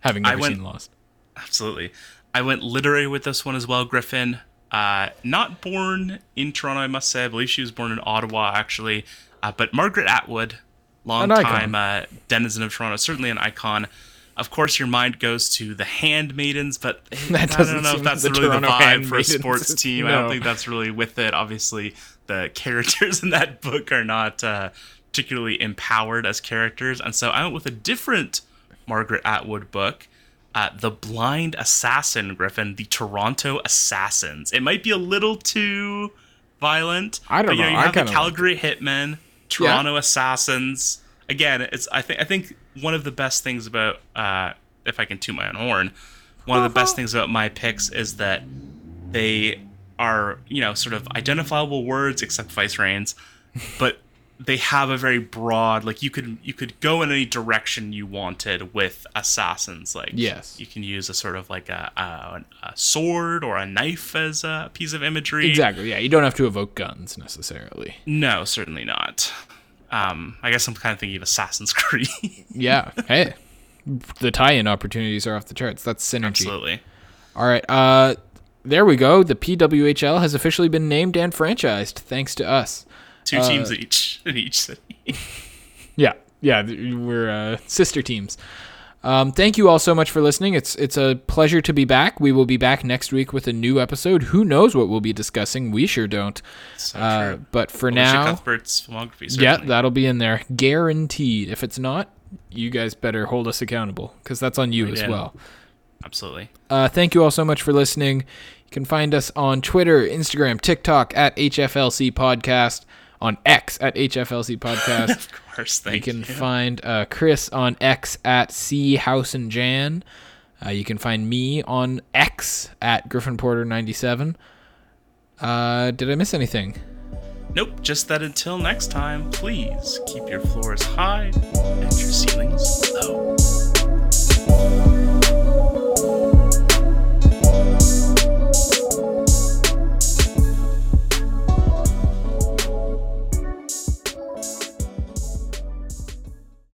A: having
B: I
A: never
B: went-
A: seen Lost.
B: Absolutely. I went literary with this one as well, Griffin. Uh, not born in Toronto, I must say. I believe she was born in Ottawa, actually. Uh, but Margaret Atwood, long time uh, denizen of Toronto, certainly an icon. Of course, your mind goes to the Handmaidens, but *laughs*
A: That
B: I don't know if that's
A: the
B: really
A: Toronto
B: the vibe for a sports *laughs* team. I don't think that's really with it. Obviously, the *laughs* characters in that book are not uh, particularly empowered as characters, and so I went with a different Margaret Atwood book. Uh, the Blind Assassin, Griffin, the Toronto Assassins. It might be a little too violent.
A: I don't
B: but, you
A: know,
B: You
A: I
B: have the Calgary Hitmen, Toronto Assassins. Again, it's I think I think one of the best things about uh, if I can toot my own horn, one of the best things about my picks is that they are you know sort of identifiable words except Vicereines, but they have a very broad like you could you could go in any direction you wanted with assassins like
A: Yes.
B: you can use a sort of like a, a, a sword or a knife as a piece of imagery
A: Exactly. Yeah, you don't have to evoke guns necessarily.
B: no certainly not um i guess i'm kind of thinking of assassin's *laughs* creed
A: Yeah. hey, the tie-in opportunities are off the charts. That's synergy.
B: absolutely
A: All right. Uh, there we go. The PWHL has officially been named and franchised thanks to us.
B: Two
A: Uh,
B: teams each *laughs* in each city *laughs*
A: Yeah, yeah, we're uh, sister teams. Um, thank you all so much for listening. It's it's a pleasure to be back. We will be back next week with a new episode. Who knows what we'll be discussing? We sure don't.
B: so
A: Uh, but for
B: Elisha
A: now,
B: cuthbert's filmography
A: yeah, that'll be in there, guaranteed. If it's not, you guys better hold us accountable because that's on you as
B: in.
A: well.
B: absolutely
A: Uh, thank you all so much for listening. You can find us on Twitter, Instagram, TikTok at HFLC Podcast, on X at HFLC Podcast. *laughs*
B: of course thank You
A: can
B: you
A: find uh, Chris on X at C House and Jan. Uh, you can find me on X at Griffin Porter ninety seven. Uh, did I miss anything?
B: Nope, just that until next time, please keep your floors high and your ceilings low.